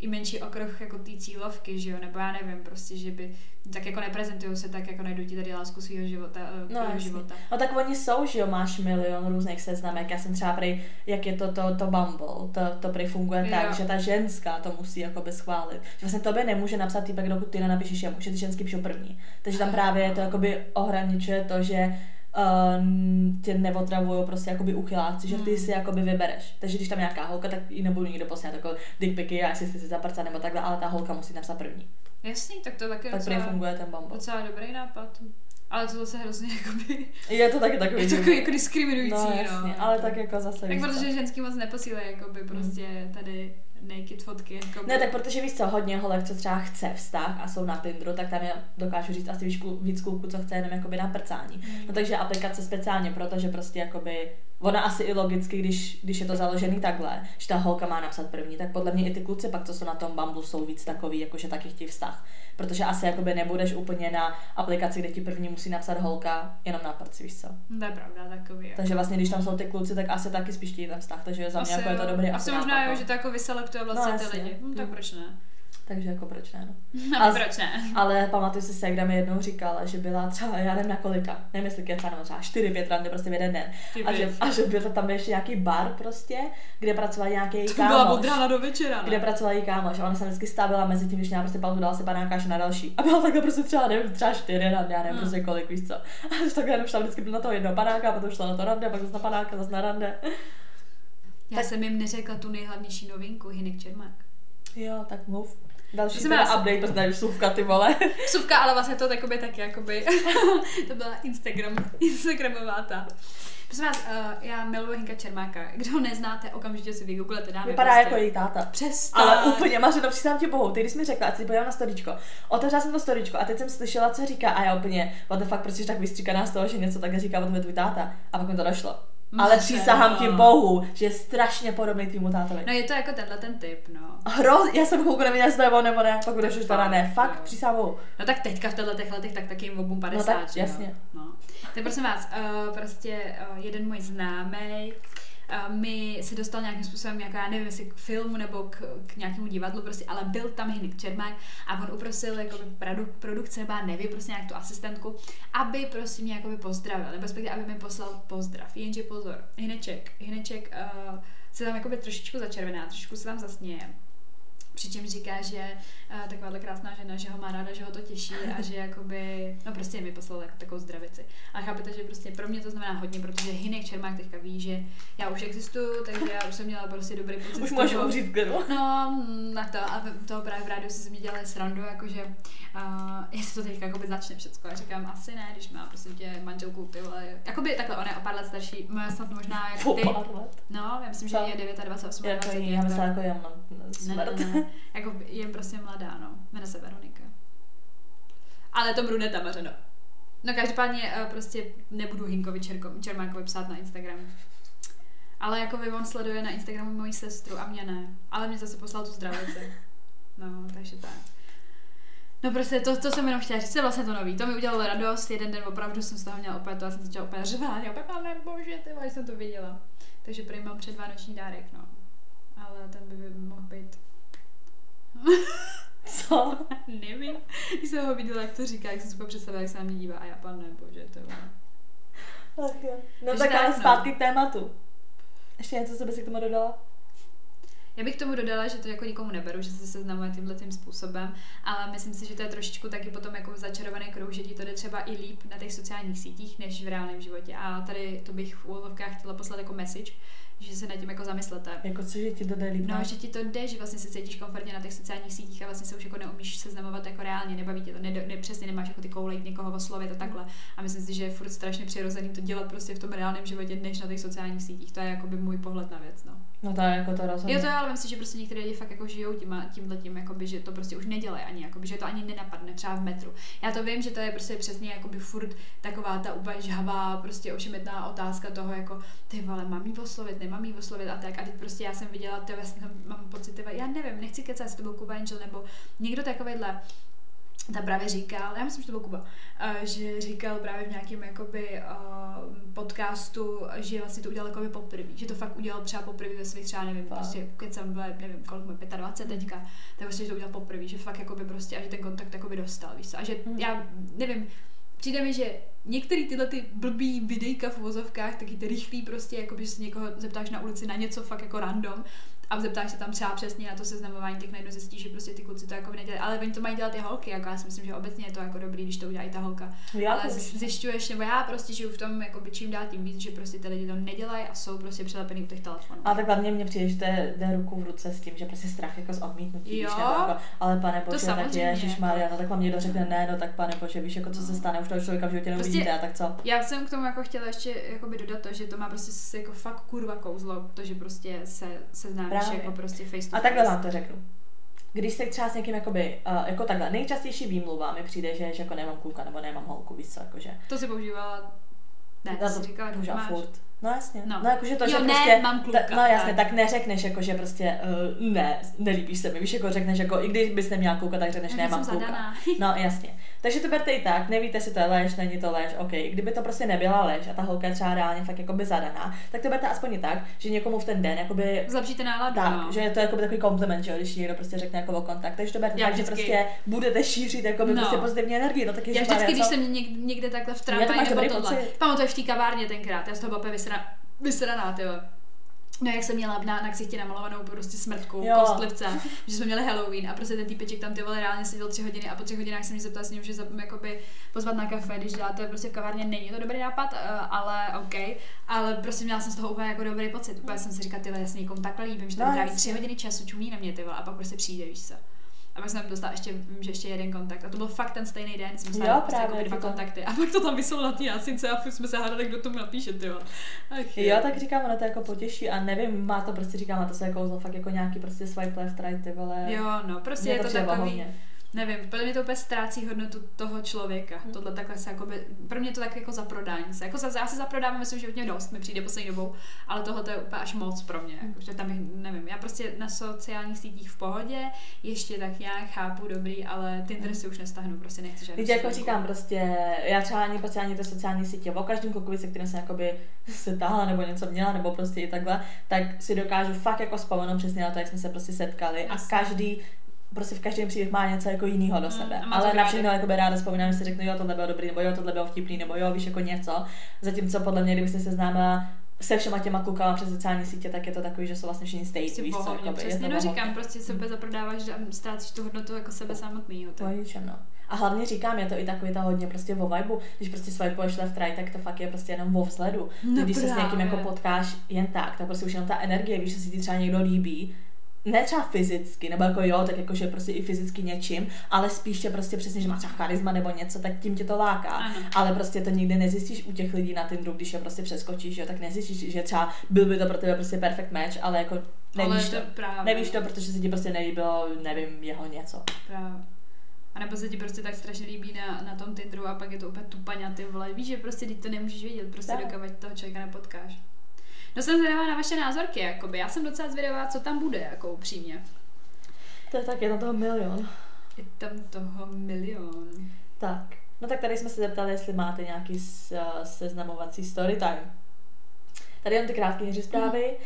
[SPEAKER 1] i menší okruh jako té cílovky, že jo, nebo já nevím, prostě, že by tak jako neprezentují se tak, jako najdu ti tady lásku svého života. Eh, no, života.
[SPEAKER 2] no tak oni jsou, že jo, máš milion různých seznamek, já jsem třeba prý, jak je to, to, to Bumble, to, to prý funguje jo. tak, že ta ženská to musí jakoby schválit. Že vlastně tobě nemůže napsat týpek, dokud ty nenapíšeš jemu, že ty ženský píšou první. Takže tam právě to jakoby ohraničuje to, že uh, tě neotravují prostě jakoby uchyláci, že ty hmm. si jakoby vybereš. Takže když tam nějaká holka, tak ji nebudu nikdo posílat jako dickpiky a jestli si zaprcat nebo takhle, ale ta holka musí napsat první.
[SPEAKER 1] Jasný, tak to taky
[SPEAKER 2] tak docela, funguje ten bumble.
[SPEAKER 1] Docela dobrý nápad. Ale to zase hrozně jakoby...
[SPEAKER 2] Je to taky takový...
[SPEAKER 1] Je to takový jako diskriminující,
[SPEAKER 2] no. Jasně, no. ale tak jako zase...
[SPEAKER 1] Tak protože ženský moc neposílají jakoby prostě tady naked fotky. Jako
[SPEAKER 2] ne, tak protože víš co, hodně holek, co třeba chce vztah a jsou na Tinderu, tak tam je, dokážu říct asi víc, víc kluků, co chce jenom jakoby na prcání. Mm. No takže aplikace speciálně, protože prostě jakoby ona asi i logicky, když, když je to založený takhle, že ta holka má napsat první, tak podle mě i ty kluci pak, co jsou na tom Bumble, jsou víc takový, jakože taky chtějí vztah. Protože asi jakoby nebudeš úplně na aplikaci, kde ti první musí napsat holka, jenom na prci, víš co?
[SPEAKER 1] To je pravda, takový.
[SPEAKER 2] Takže vlastně, když tam jsou ty kluci, tak asi taky spíš ten vztah, takže za mě asi jako je to dobrý.
[SPEAKER 1] Asi možná, jo, že to jako vyselektuje vlastně no, ty lidi. Hm, tak proč ne?
[SPEAKER 2] Takže jako proč ne, no.
[SPEAKER 1] no a, proč ne?
[SPEAKER 2] Ale pamatuju si, Segra mi jednou říkala, že byla třeba, já nevím na kolika, nevím jestli keca, nebo třeba 4 5 randy prostě v jeden den. A že, a že byl tam ještě nějaký bar prostě, kde pracoval nějaký
[SPEAKER 1] to kámoš. byla od rána do večera,
[SPEAKER 2] ne? Kde pracoval její kámoš. A ona se vždycky stavila mezi tím, když měla prostě pauzu, dala si panáka až na další. A byla takhle prostě třeba, nevím, třeba 4 randy, já nevím hmm. prostě kolik, víš co. A že takhle jenom šla vždycky na to jedno panáka, potom šla na to rande, pak zase na panáka, zase na rande.
[SPEAKER 1] Já tak... jsem jim neřekla tu nejhlavnější novinku, Hinek Čermák.
[SPEAKER 2] Jo, tak mluv. Další teda vás... update, prostě tady vsuvka, ty vole.
[SPEAKER 1] Vsuvka, ale vlastně to takoby taky, jakoby, to byla Instagram, Instagramová ta. Prosím vás, uh, já miluji Hinka Čermáka. Kdo ho neznáte, okamžitě si vygooglete, dáme
[SPEAKER 2] Vypadá prostě. jako její táta.
[SPEAKER 1] Přesně.
[SPEAKER 2] Ale úplně, Mařeno, přísám ti bohu, ty když mi řekla, a si podívám na storičko. Otevřela jsem to storičko a teď jsem slyšela, co říká a já úplně, what the fuck, prostě tak vystříkaná z toho, že něco tak říká o tebe tvůj táta. A pak mi to došlo. Ale přísahám ti bohu, že je strašně podobný tvýmu tátovi.
[SPEAKER 1] No je to jako tenhle ten typ, no.
[SPEAKER 2] Hroz, já jsem chvilku nevěděla, jestli to nebo ne, pak budeš už teda ne, fakt, přísahám bohu.
[SPEAKER 1] No tak teďka v těchto těch letech, tak taky jim obum 50,
[SPEAKER 2] no tak, jasně.
[SPEAKER 1] No. Tak prosím vás, uh, prostě uh, jeden můj známý mi se dostal nějakým způsobem, jako já nevím, jestli k filmu nebo k, k nějakému divadlu, prostě, ale byl tam Hinek Čermák a on uprosil jako produ, produkce, nebo nevím, prostě nějak tu asistentku, aby prostě mě jako pozdravil, nebo respektive, aby mi poslal pozdrav. Jenže pozor, Hineček, Hineček uh, se tam jako trošičku začervená, trošičku se tam zasněje Přičemž říká, že uh, takováhle krásná žena, že ho má ráda, že ho to těší a že jakoby, no prostě mi poslal jako takovou zdravici. A chápete, že prostě pro mě to znamená hodně, protože Hinek Čermák teďka ví, že já už existuju, takže já už jsem měla prostě dobrý pocit.
[SPEAKER 2] Už můžu umřít
[SPEAKER 1] No, na to a to právě v rádiu si se mi dělali srandu, jakože uh, jestli to teďka jakoby začne všechno. Já říkám, asi ne, když má prostě tě manželku, ty vole. Jakoby takhle, ona je o pár let starší, má snad možná jako ty. No, já myslím, že je 29, 28,
[SPEAKER 2] 28. Já myslím, jako já mám
[SPEAKER 1] smrt. Ne, ne, ne. Jako je prostě mladá, no. Jmenuje se Veronika. Ale to bruneta mařeno. No každopádně uh, prostě nebudu Hinkovi Čerko, Čermákovi psát na Instagram. Ale jako by on sleduje na Instagramu moji sestru a mě ne. Ale mě zase poslal tu zdravici. No, takže tak. No prostě to, to jsem jenom chtěla říct, je vlastně to nový. To mi udělalo radost, jeden den opravdu jsem z toho měla opět, to já jsem začala opět řvát, já opět, pane bože, ty jsem to viděla. Takže prý mám předvánoční dárek, no. Ale ten by, by mohl být
[SPEAKER 2] Co?
[SPEAKER 1] Nevím. Když jsem ho viděla, jak to říká, jak jsem si představila, jak se na mě dívá a já pan bože, to je.
[SPEAKER 2] Ach jo. No tak, tak ale no. zpátky k tématu. Ještě něco, co bys k tomu dodala?
[SPEAKER 1] Já bych tomu dodala, že to jako nikomu neberu, že se seznamuje tímhle tím způsobem, ale myslím si, že to je trošičku taky potom jako začarovaný kruh, že ti to jde třeba i líp na těch sociálních sítích, než v reálném životě. A tady to bych v úvodovkách chtěla poslat jako message, že se nad tím jako zamyslete.
[SPEAKER 2] Jako co, že ti to jde líp?
[SPEAKER 1] No, že ti to jde, že vlastně se cítíš komfortně na těch sociálních sítích a vlastně se už jako neumíš seznamovat jako reálně, nebaví tě to, ne, ne, přesně nemáš jako ty koulej někoho oslovit a takhle. A myslím si, že je furt strašně přirozený to dělat prostě v tom reálném životě, než na těch sociálních sítích. To je jako by můj pohled na věc. No.
[SPEAKER 2] No to je jako to rozhodně.
[SPEAKER 1] Jo, to je, ale myslím že prostě některé lidi fakt jako žijou tím, tímhle tím, jakoby, že to prostě už nedělají ani, jakoby, že to ani nenapadne třeba v metru. Já to vím, že to je prostě přesně jakoby furt taková ta úplně žhavá, prostě ošemetná otázka toho, jako ty vole, mám jí oslovit, nemám jí oslovit a tak. A teď prostě já jsem viděla, to vlastně mám pocit, já nevím, nechci kecat, to byl Kuba Angel nebo někdo takovýhle tam právě říkal, já myslím, že to byl Kuba, eh, že říkal právě v nějakém jakoby eh, podcastu, že vlastně to udělal jakoby poprvé, že to fakt udělal třeba poprvé ve svých třeba, nevím, fakt. prostě, keď jsem byla, nevím, kolik mu 25 teďka, tak prostě, že to udělal poprvé, že fakt jakoby prostě, a že ten kontakt jakoby dostal, víš co? a že hmm. já nevím, přijde mi, že některé tyhle ty blbý videjka v vozovkách, taky ty rychlý prostě, jako že se někoho zeptáš na ulici na něco fakt jako random, a zeptáš se tam třeba přesně na to seznamování, tak najednou zjistíš, že prostě ty kluci to jako nedělají. Ale oni to mají dělat i holky, jako já si myslím, že obecně je to jako dobrý, když to udělá i ta holka. Já ale zjišťuješ, nebo já prostě žiju v tom, jako by čím dál tím víc, že prostě ty lidi to nedělají a jsou prostě přilepený u těch telefonů.
[SPEAKER 2] A tak hlavně mě přijde, že to jde ruku v ruce s tím, že prostě strach jako z odmítnutí. Jo, víš, jako, ale pane bože, tak Ježíš Maria, no tak vám někdo řekne ne, no tak pane bože, víš, jako co se stane, už toho člověka v životě neuvidíte, prostě, tak co?
[SPEAKER 1] Já jsem k tomu jako chtěla ještě dodat to, že to má prostě jako fakt kurva kouzlo, to, že prostě se seznámíš jako prostě face to
[SPEAKER 2] A takhle vám to řeknu. Když se třeba s někým jakoby, uh, jako takhle, nejčastější výmluva mi přijde, že, že jako nemám kluka nebo nemám holku, víš co, jakože.
[SPEAKER 1] To si používala, ne, to si říkala, že máš.
[SPEAKER 2] furt. No jasně. No, no jakože to,
[SPEAKER 1] jo,
[SPEAKER 2] že
[SPEAKER 1] ne,
[SPEAKER 2] prostě,
[SPEAKER 1] mám kluka,
[SPEAKER 2] ta, no jasně, tak. tak neřekneš jako, že prostě uh, ne, nelíbíš se mi, víš, jako řekneš jako, i když bys neměla kluka, tak řekneš, ne, mám kluka. No jasně. Takže to berte i tak, nevíte, jestli to je lež, není to lež, OK. Kdyby to prostě nebyla lež a ta holka je třeba reálně fakt jako by zadaná, tak to berte aspoň i tak, že někomu v ten den jakoby...
[SPEAKER 1] Zlepšíte náladu.
[SPEAKER 2] Tak,
[SPEAKER 1] no.
[SPEAKER 2] že je to jako takový kompliment, že když někdo prostě řekne jako o kontakt. Takže to berte Já tak, vždycky. že prostě budete šířit jako by no. prostě pozitivní energii. No, tak
[SPEAKER 1] já vždycky, když jsem někde, někde takhle v tramvaji nebo tohle, pamatuješ v té kavárně tenkrát, já z toho vysra, vysraná, ty No jak jsem měla na, na ksichtě namalovanou prostě smrtku, jo. kostlivce, že jsme měli Halloween a prostě ten týpeček tam ty vole reálně seděl tři hodiny a po třech hodinách jsem mi zeptala, jestli může jakoby pozvat na kafe, když děláte prostě v kavárně, není to dobrý nápad, uh, ale OK, ale prostě měla jsem z toho úplně jako dobrý pocit, úplně jsem si říkala, ty já se někomu takhle líbím, že tam no, tráví tři hodiny času, čumí na mě ty vole, a pak prostě přijde, víš co. A pak jsem dostala ještě, vím, že ještě jeden kontakt. A to byl fakt ten stejný den, jsem dostala jo, prostě jako dva kontakty. A pak to tam vyselo na té jásince a jsme se hádali, kdo to napíše, ty jo.
[SPEAKER 2] jo. tak říkám, ono to jako potěší a nevím, má to prostě říkám, má to se jako fakt jako nějaký prostě swipe left, right, ty vole.
[SPEAKER 1] Jo, no, prostě je to, to takový. Hlavně nevím, podle mě to úplně ztrácí hodnotu toho člověka.
[SPEAKER 2] Hmm.
[SPEAKER 1] Tohle takhle se jakoby, pro mě to tak jako za prodání se. Jako za, já se zaprodávám, myslím, že hodně dost mi přijde poslední dobou, ale tohle to je úplně až moc pro mě. Jako, že tam bych, nevím, já prostě na sociálních sítích v pohodě, ještě tak nějak chápu, dobrý, ale Tinder si už nestahnu, prostě nechci žádnou
[SPEAKER 2] Víte, jako říkám, prostě, já třeba ani prostě ani ty sociální sítě, o každém klukovi, se kterým jsem jakoby se tahla nebo něco měla, nebo prostě i takhle, tak si dokážu fakt jako vzpomenout přesně na to, jak jsme se prostě setkali a
[SPEAKER 1] Jasně.
[SPEAKER 2] každý prostě v každém příběh má něco jako jiného do
[SPEAKER 1] Mm,
[SPEAKER 2] sebe.
[SPEAKER 1] to
[SPEAKER 2] Ale na všechno jakoby ráda vzpomínám, že si řeknu, jo, tohle bylo dobrý, nebo jo, tohle bylo vtipný, nebo jo, víš, jako něco. Zatímco podle mě, kdyby se seznámila se všema těma klukama přes sociální sítě, tak je to takový, že jsou vlastně všichni stejní,
[SPEAKER 1] Prostě
[SPEAKER 2] víš co, je
[SPEAKER 1] přesně, no říkám, prostě se úplně zaprodáváš a ztrácíš tu hodnotu jako sebe samotného.
[SPEAKER 2] To
[SPEAKER 1] Tak.
[SPEAKER 2] je no. A hlavně říkám, je to i takový ta hodně prostě o vibu, když prostě swipeuješ left right, tak to fakt je prostě jenom o vzhledu.
[SPEAKER 1] No
[SPEAKER 2] No když se s někým
[SPEAKER 1] právě.
[SPEAKER 2] jako potkáš jen tak, tak prostě už jenom ta energie, víš, že si ti třeba někdo líbí, ne třeba fyzicky, nebo jako jo, tak jakože prostě i fyzicky něčím, ale spíš tě prostě přesně, že má třeba charisma nebo něco, tak tím tě to láká.
[SPEAKER 1] Ano.
[SPEAKER 2] Ale prostě to nikdy nezjistíš u těch lidí na Tinderu, když je prostě přeskočíš, jo, tak nezjistíš, že třeba byl by to pro tebe prostě perfect match, ale jako
[SPEAKER 1] Ale
[SPEAKER 2] nevíš
[SPEAKER 1] to
[SPEAKER 2] to.
[SPEAKER 1] právě.
[SPEAKER 2] Nevíš to, protože se ti prostě nelíbilo, nevím, jeho něco.
[SPEAKER 1] Právě. A nebo se ti prostě tak strašně líbí na, na tom Tinderu a pak je to úplně tupaňa, ty vole. Víš, že prostě teď to nemůžeš vědět, prostě
[SPEAKER 2] Tak.
[SPEAKER 1] dokud toho člověka nepotkáš. No jsem zvědavá na vaše názorky, jakoby. Já jsem docela zvědavá, co tam bude, jako upřímně.
[SPEAKER 2] To je tak, je tam toho milion.
[SPEAKER 1] Je tam toho milion.
[SPEAKER 2] Tak, no tak tady jsme se zeptali, jestli máte nějaký uh, seznamovací story time. Tady jen ty krátké hři zprávy.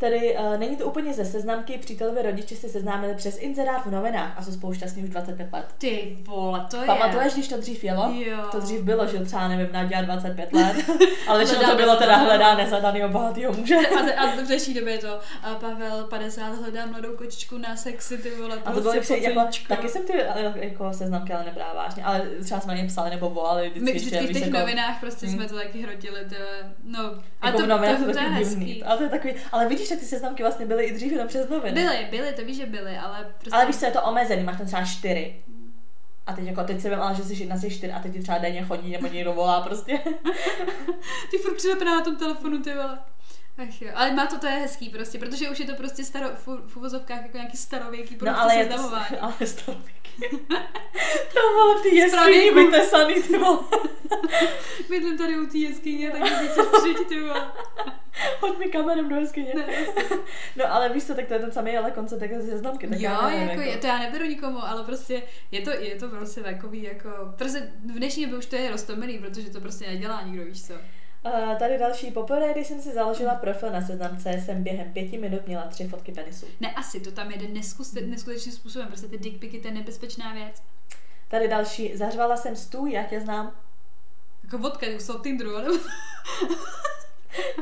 [SPEAKER 2] Tady uh, není to úplně ze seznamky, přítelovi rodiče se seznámili přes inzerát v novinách a jsou spolu šťastní už 25 let.
[SPEAKER 1] Ty vole, to je.
[SPEAKER 2] Pamatuješ, když to dřív jelo?
[SPEAKER 1] Jo.
[SPEAKER 2] To dřív bylo, že třeba nevím, Nadia 25 let, ale většinou to bylo teda hledá nezadaného bohatého muže.
[SPEAKER 1] A, a v dnešní době je to a Pavel 50 hledá mladou kočičku na sexy, ty vole,
[SPEAKER 2] A to bylo
[SPEAKER 1] prostě
[SPEAKER 2] jako, jako, taky jsem ty ale, jako seznamky ale nebrala vážně, ale třeba jsme na ně psali nebo volali vždycky,
[SPEAKER 1] My
[SPEAKER 2] ještě,
[SPEAKER 1] vždycky v
[SPEAKER 2] víš,
[SPEAKER 1] těch
[SPEAKER 2] jako-
[SPEAKER 1] novinách prostě
[SPEAKER 2] Hmm.
[SPEAKER 1] jsme to taky hrotili, ty no. A
[SPEAKER 2] Jako
[SPEAKER 1] to,
[SPEAKER 2] v novinách
[SPEAKER 1] to,
[SPEAKER 2] to,
[SPEAKER 1] to, je hezký.
[SPEAKER 2] Ale to je takový, ale vidíš, že ty seznamky vlastně byly i dřív jenom přes noviny.
[SPEAKER 1] Byly, byly, to víš, že byly, ale prostě...
[SPEAKER 2] Ale víš co, je to omezený, máš tam třeba čtyři. A teď jako, teď si vím, ale že jsi jedna z těch čtyř a teď ti třeba denně chodí nebo někdo volá prostě.
[SPEAKER 1] Ty furt přilepená na tom telefonu, ty vole. Ach jo, ale má to, to je hezký prostě, protože už je to prostě staro, v, uvozovkách jako nějaký starověký prostě
[SPEAKER 2] No ale je to, ale starověký. Tam vole v té jeskyni vytesaný, ty vole.
[SPEAKER 1] Bydlím tady u té jeskyně, tak chceš přijít, ty vole.
[SPEAKER 2] Hoď mi kamerem do jeskyně.
[SPEAKER 1] Ne,
[SPEAKER 2] No ale víš co, tak to je ten samý ale koncept jako ze seznamky. Tak
[SPEAKER 1] Jo,
[SPEAKER 2] já nevím,
[SPEAKER 1] jako, je, to já neberu nikomu, ale prostě je to, je to prostě takový jako, prostě v dnešní době už to je roztomilý, protože to prostě nedělá nikdo, víš co.
[SPEAKER 2] Uh, tady další poprvé, když jsem si založila profil na seznamce, jsem během pěti minut měla tři fotky penisů.
[SPEAKER 1] Ne, asi, to tam jede neskus, neskutečným způsobem, prostě ty dick picy, to je nebezpečná věc.
[SPEAKER 2] Tady další, zařvala jsem stůj, já tě znám.
[SPEAKER 1] Jako vodka, jako jsou Tinderu, ale...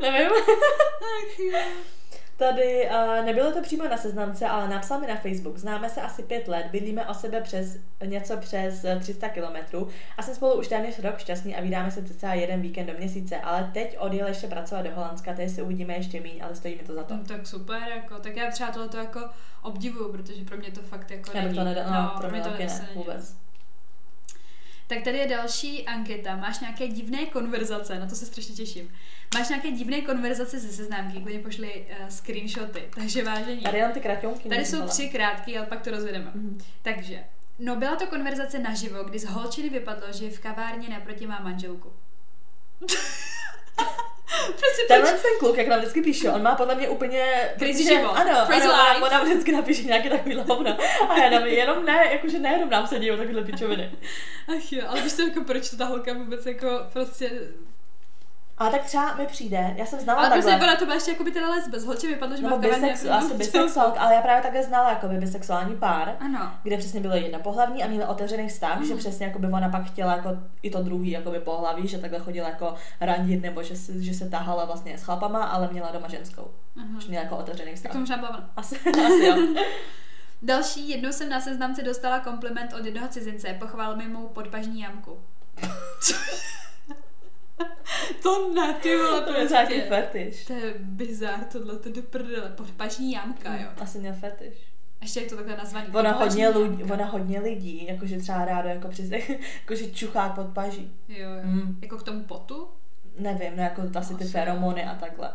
[SPEAKER 2] Nevím. Tady uh, nebylo to přímo na seznamce, ale napsal mi na Facebook. Známe se asi pět let, bydlíme o sebe přes něco přes eh, 300 kilometrů a jsme spolu už téměř rok šťastní a vydáme se cca jeden víkend do měsíce, ale teď odjel ještě pracovat do Holandska, tady se uvidíme ještě míň, ale stojí mi to za to.
[SPEAKER 1] No, tak super, jako, tak já třeba tohle jako obdivuju, protože pro mě to fakt jako
[SPEAKER 2] Já bych to nedala, no, pro mě taky
[SPEAKER 1] zase
[SPEAKER 2] ne, vůbec.
[SPEAKER 1] Tak tady je další anketa. Máš nějaké divné konverzace, na to se strašně těším. Máš nějaké divné konverzace ze seznámky, klidně pošli uh, screenshoty. Takže vážení.
[SPEAKER 2] Tady ty kraťonky.
[SPEAKER 1] Tady jsou tři krátké, ale pak to rozvedeme.
[SPEAKER 2] Mhm.
[SPEAKER 1] Takže, no byla to konverzace naživo, kdy z holčiny vypadlo, že v kavárně naproti má manželku. prostě
[SPEAKER 2] Tenhle
[SPEAKER 1] proč?
[SPEAKER 2] ten kluk, jak nám vždycky píše, on má podle mě úplně...
[SPEAKER 1] Crazy život.
[SPEAKER 2] Ano,
[SPEAKER 1] Crazy
[SPEAKER 2] ano ona,
[SPEAKER 1] life.
[SPEAKER 2] ona vždycky napíše nějaký takový hovno. A já jenom, jenom ne, jakože nejenom nám se dějou takovýhle pičoviny.
[SPEAKER 1] Ach jo, ale víš to jako proč to ta holka vůbec jako prostě...
[SPEAKER 2] A tak třeba mi přijde, já jsem znala
[SPEAKER 1] Ale prostě
[SPEAKER 2] takhle.
[SPEAKER 1] ona to byla ještě jako by teda lesbe, z holče vypadlo, že má
[SPEAKER 2] Nebo
[SPEAKER 1] v kavárně
[SPEAKER 2] bisex,
[SPEAKER 1] jako
[SPEAKER 2] asi bisexuál, ale já právě takhle znala jako by bisexuální pár,
[SPEAKER 1] Ano.
[SPEAKER 2] kde přesně bylo jedna pohlavní a měli otevřený vztah, že přesně jako by ona pak chtěla jako i to druhý jako by pohlaví, že takhle chodila jako randit nebo že, se- že se tahala vlastně s chlapama, ale měla doma ženskou.
[SPEAKER 1] Aha.
[SPEAKER 2] Že měla jako otevřený
[SPEAKER 1] Tak
[SPEAKER 2] vztah.
[SPEAKER 1] to možná byla.
[SPEAKER 2] Asi, asi jo.
[SPEAKER 1] Další, jednou jsem na seznamce dostala kompliment od jednoho cizince, pochválil mi mou podpažní jamku. to ne, ty vole,
[SPEAKER 2] To je nějaký fetiš.
[SPEAKER 1] To je bizar, tohle to do prdele. Podpažní jamka, jo.
[SPEAKER 2] Asi měl fetiš.
[SPEAKER 1] Ještě jak to takhle nazvaný.
[SPEAKER 2] Ona hodně, lidí,
[SPEAKER 1] jamka.
[SPEAKER 2] ona hodně lidí, jakože třeba rádo jako přes, jakože čuchá pod paží.
[SPEAKER 1] Jo, jo.
[SPEAKER 2] Mm.
[SPEAKER 1] Jako k tomu potu?
[SPEAKER 2] Nevím, no jako asi ty feromony a takhle.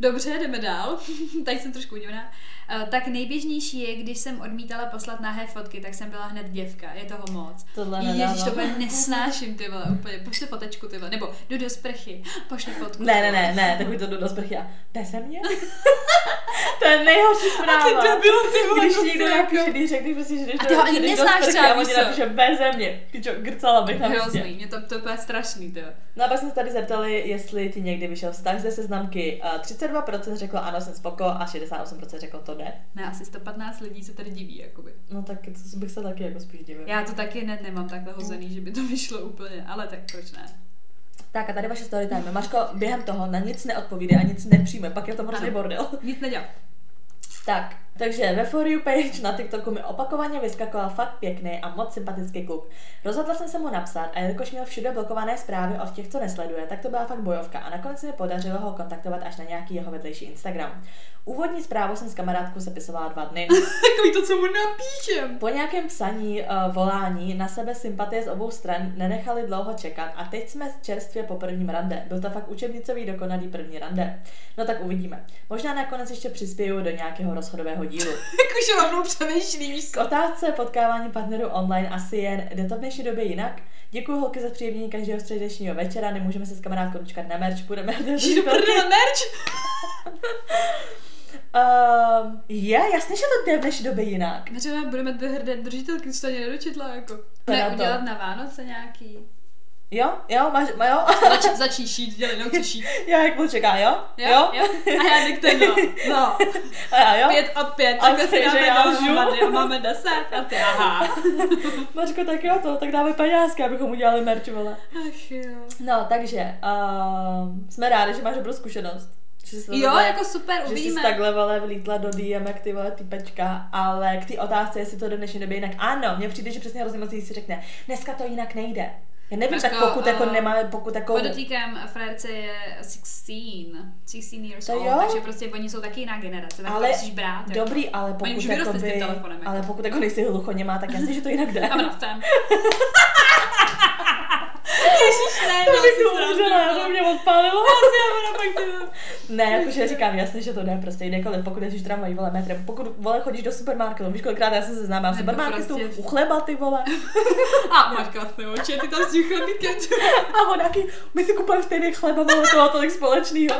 [SPEAKER 1] Dobře, jdeme dál. Tady jsem trošku udivná. Uh, tak nejběžnější je, když jsem odmítala poslat nahé fotky, tak jsem byla hned děvka. Je toho moc.
[SPEAKER 2] Tohle nedávám.
[SPEAKER 1] to úplně nesnáším, ty vole, úplně. Pošli fotečku, ty vole. Nebo jdu do sprchy, pošli fotku.
[SPEAKER 2] Ne, ne, ne, ne, takový to jdu do sprchy a beze mě? to je nejhorší zpráva.
[SPEAKER 1] A ty debil, ty vole,
[SPEAKER 2] Když
[SPEAKER 1] to
[SPEAKER 2] někdo napíše,
[SPEAKER 1] jako-
[SPEAKER 2] když řekneš prostě, že jdeš
[SPEAKER 1] A ty ho ani neznáš třeba,
[SPEAKER 2] a on napíše beze mě. Pičo, grcala bych na
[SPEAKER 1] Hrozný, mě to, to je strašný, ty.
[SPEAKER 2] No a pak jsme se tady zeptali, jestli ti někdy vyšel vztah ze seznamky. A 32% řeklo ano, jsem spoko a 68% řeklo to ne.
[SPEAKER 1] Ne, asi 115 lidí se tady diví, jakoby.
[SPEAKER 2] No tak to bych se taky jako spíš divil.
[SPEAKER 1] Já to taky ne, nemám takhle hozený, že by to vyšlo úplně, ale tak proč ne?
[SPEAKER 2] Tak a tady vaše story time. Maško během toho na nic neodpovídá a nic nepřijme, pak je to hrozný bordel.
[SPEAKER 1] Nic nedělám.
[SPEAKER 2] Tak, takže ve For You page na TikToku mi opakovaně vyskakoval fakt pěkný a moc sympatický kluk. Rozhodla jsem se mu napsat a jelikož měl všude blokované zprávy od těch, co nesleduje, tak to byla fakt bojovka a nakonec se mi podařilo ho kontaktovat až na nějaký jeho vedlejší Instagram. Úvodní zprávu jsem s kamarádkou sepisovala dva dny.
[SPEAKER 1] Takový to, co mu napíšem.
[SPEAKER 2] Po nějakém psaní, uh, volání na sebe sympatie z obou stran nenechali dlouho čekat a teď jsme čerstvě po prvním rande. Byl to fakt učebnicový dokonalý první rande. No tak uvidíme. Možná nakonec ještě přispěju do nějakého rozchodového dílu.
[SPEAKER 1] Jak už rovnou přemýšlí, víš
[SPEAKER 2] K otázce potkávání partnerů online asi jen, jde to v dnešní době jinak? Děkuji holky za příjemnění každého středečního večera, nemůžeme se s kamarádkou dočkat na merch, budeme
[SPEAKER 1] do prdele, merch!
[SPEAKER 2] Um, je, jasně, že to jde v dnešní době jinak.
[SPEAKER 1] Třeba budeme dvě hrdé držitelky, co to ani nedočetla, jako. Ne,
[SPEAKER 2] na
[SPEAKER 1] udělat na Vánoce nějaký.
[SPEAKER 2] Jo, jo, máš, ma, jo,
[SPEAKER 1] Zač, začni šít, dělej, nauč šít.
[SPEAKER 2] jo, jak budu čeká, jo,
[SPEAKER 1] Jo? jo? A já k tomu. No.
[SPEAKER 2] a já, jo.
[SPEAKER 1] Pět od pět,
[SPEAKER 2] A
[SPEAKER 1] takhle si
[SPEAKER 2] že
[SPEAKER 1] dáme
[SPEAKER 2] já
[SPEAKER 1] dohromady a máme deset a ty, aha.
[SPEAKER 2] Mařko, tak jo, to, tak dáme penězky, abychom udělali merch, vole.
[SPEAKER 1] Ach jo.
[SPEAKER 2] No, takže, um, jsme rádi, že máš dobrou zkušenost. Že jsi
[SPEAKER 1] Jo,
[SPEAKER 2] takhle-
[SPEAKER 1] jako super,
[SPEAKER 2] že jsi
[SPEAKER 1] uvidíme.
[SPEAKER 2] takhle vole vlítla do DMek ty vole typečka, ale k té otázce, jestli to v dnešní době jinak. Ano, mně přijde, že přesně hrozně moc si řekne, dneska to jinak nejde. Já nevím, tak
[SPEAKER 1] Mařko,
[SPEAKER 2] pokud jako
[SPEAKER 1] eh,
[SPEAKER 2] nemáme, pokud jako...
[SPEAKER 1] Podotýkám, frajerce je 16, 16 years
[SPEAKER 2] To
[SPEAKER 1] old,
[SPEAKER 2] jo.
[SPEAKER 1] takže prostě oni jsou taky jiná generace, tak
[SPEAKER 2] ale
[SPEAKER 1] to musíš brát. jako.
[SPEAKER 2] dobrý, ale
[SPEAKER 1] Oni
[SPEAKER 2] pokud
[SPEAKER 1] už vyrostli s tím
[SPEAKER 2] jakoby,
[SPEAKER 1] telefonem, jako.
[SPEAKER 2] ale pokud jako nejsi hluchoněmá, tak jasně, že to jinak jde.
[SPEAKER 1] A Ježiš, ne,
[SPEAKER 2] To bych
[SPEAKER 1] si
[SPEAKER 2] to umřela,
[SPEAKER 1] no.
[SPEAKER 2] to mě odpálilo.
[SPEAKER 1] Asi já budu pak to-
[SPEAKER 2] Ne, jakože říkám jasně, že to jde prostě kdekoliv, pokud jezdíš tramvají, vole, metrem, pokud vole chodíš do supermarketu, víš kolikrát já jsem se známá v supermarketu,
[SPEAKER 1] prostě-
[SPEAKER 2] u chleba ty vole,
[SPEAKER 1] A máš krásné oči, ty tam s tím chlebíkem.
[SPEAKER 2] a on nějaký, my si kupujeme stejný chleba, máme toho tolik společného.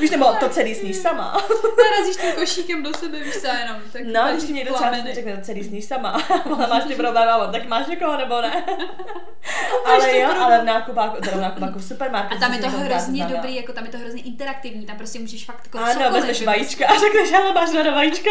[SPEAKER 2] Víš, nebo to celý sníš sama.
[SPEAKER 1] Narazíš tím košíkem do sebe, víš co, jenom. Tak
[SPEAKER 2] No, když ti někdo třeba řekne, to celý sníš sama, ale máš ty problém, a on, tak máš někoho nebo ne? Ale jo, ale v nákupáku, teda nákupáku v
[SPEAKER 1] A
[SPEAKER 2] supermarketu.
[SPEAKER 1] tam je to hrozně dobrý, jako tam je to hrozně interaktivní, tam prostě můžeš fakt jako
[SPEAKER 2] Ano, vezmeš vajíčka a řekneš, ale máš ráda vajíčka.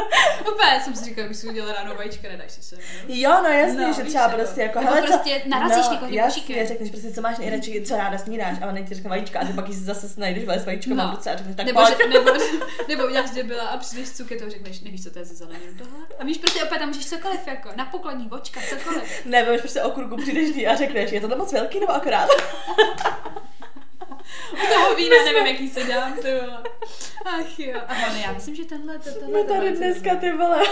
[SPEAKER 1] Úplně jsem si říkala, bych si udělala ráno vajíčka, nedáš si se.
[SPEAKER 2] Jo, no jasně,
[SPEAKER 1] No,
[SPEAKER 2] že třeba
[SPEAKER 1] jako.
[SPEAKER 2] prostě jako,
[SPEAKER 1] Nebo
[SPEAKER 2] hele,
[SPEAKER 1] prostě
[SPEAKER 2] co,
[SPEAKER 1] narazíš
[SPEAKER 2] no, jasně, řekneš prostě, co máš nejradši, co ráda snídáš, a on ti řekne vajíčka a ty pak jí zase najdeš vole s vajíčkem
[SPEAKER 1] No.
[SPEAKER 2] v ruce a řekneš, tak
[SPEAKER 1] nebo, že, nebo, nebo uděláš byla a přijdeš s cuketou a řekneš, nevíš, co to je ze zeleninu tohle? A víš, prostě opět tam můžeš cokoliv, jako na pokladní vočka, cokoliv.
[SPEAKER 2] Ne, vemeš prostě okurku, přijdeš a řekneš, je to moc velký nebo akorát?
[SPEAKER 1] U toho vína nevím, jaký se dám, ty vole. Ach jo. A hlavně já myslím, že tenhle, to, tohle
[SPEAKER 2] My tady dneska ty vole,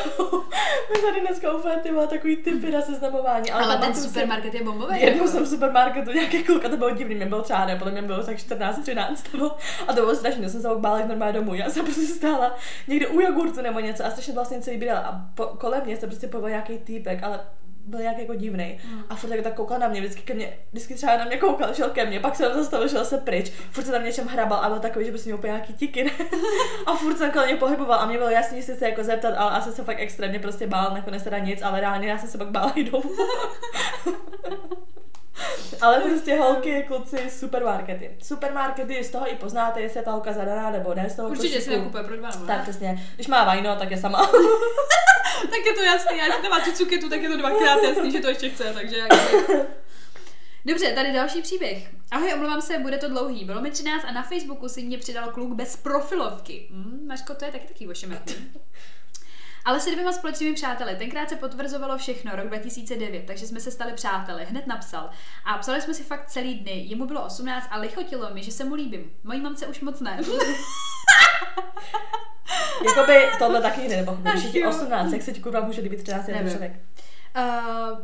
[SPEAKER 2] my tady dneska úplně ty vole takový typy na seznamování.
[SPEAKER 1] Ale ten
[SPEAKER 2] pamatuju si-
[SPEAKER 1] supermarket je bombový.
[SPEAKER 2] Jednou
[SPEAKER 1] jako.
[SPEAKER 2] jsem v supermarketu nějaký kluk a to bylo divný, mě bylo třeba ne, podle mě bylo tak 14, 13 nebo, a to bylo strašné, jsem se jít normálně domů, já jsem prostě stála někde u jogurtu nebo něco a strašně vlastně celý bydlela a po, kolem mě se prostě povolil nějaký týpek, ale byl nějak jako divný.
[SPEAKER 1] Hmm.
[SPEAKER 2] A furt tak, tak koukal na mě, vždycky ke mně, vždycky třeba na mě koukal, šel ke mně, pak se zastavil, šel se pryč, furt se tam něčem hrabal a byl takový, že prostě měl úplně nějaký tiky. a furt jsem kolem něj pohyboval a mě bylo jasný, že se jako zeptat, ale asi se fakt extrémně prostě bál, nakonec teda nic, ale reálně já jsem se pak bála i domů. Ale prostě holky, kluci, supermarkety. Supermarkety, z toho i poznáte, jestli je ta holka zadaná nebo ne z toho
[SPEAKER 1] Určitě si
[SPEAKER 2] košíku.
[SPEAKER 1] nakupuje pro dva nebo
[SPEAKER 2] Tak přesně, když má vajno, tak je sama.
[SPEAKER 1] Tak je to jasný, já jestli má tu cuketu, tak je to dvakrát jasný, že to ještě chce, takže jako... Dobře, tady další příběh. Ahoj, omlouvám se, bude to dlouhý. Bylo mi 13 a na Facebooku si mě přidal kluk bez profilovky. Hm, Mařko, to je taky takový ošemetný. Ale se dvěma společnými přáteli. Tenkrát se potvrzovalo všechno, rok 2009, takže jsme se stali přáteli. Hned napsal. A psali jsme si fakt celý dny. Jemu bylo 18 a lichotilo mi, že se mu líbím. Mojí mamce už moc ne.
[SPEAKER 2] Jakoby tohle taky nikdy nepochopím. Když
[SPEAKER 1] jo.
[SPEAKER 2] 18, jak se ti kurva může líbit 13 letý
[SPEAKER 1] Nevím.
[SPEAKER 2] člověk?
[SPEAKER 1] Uh,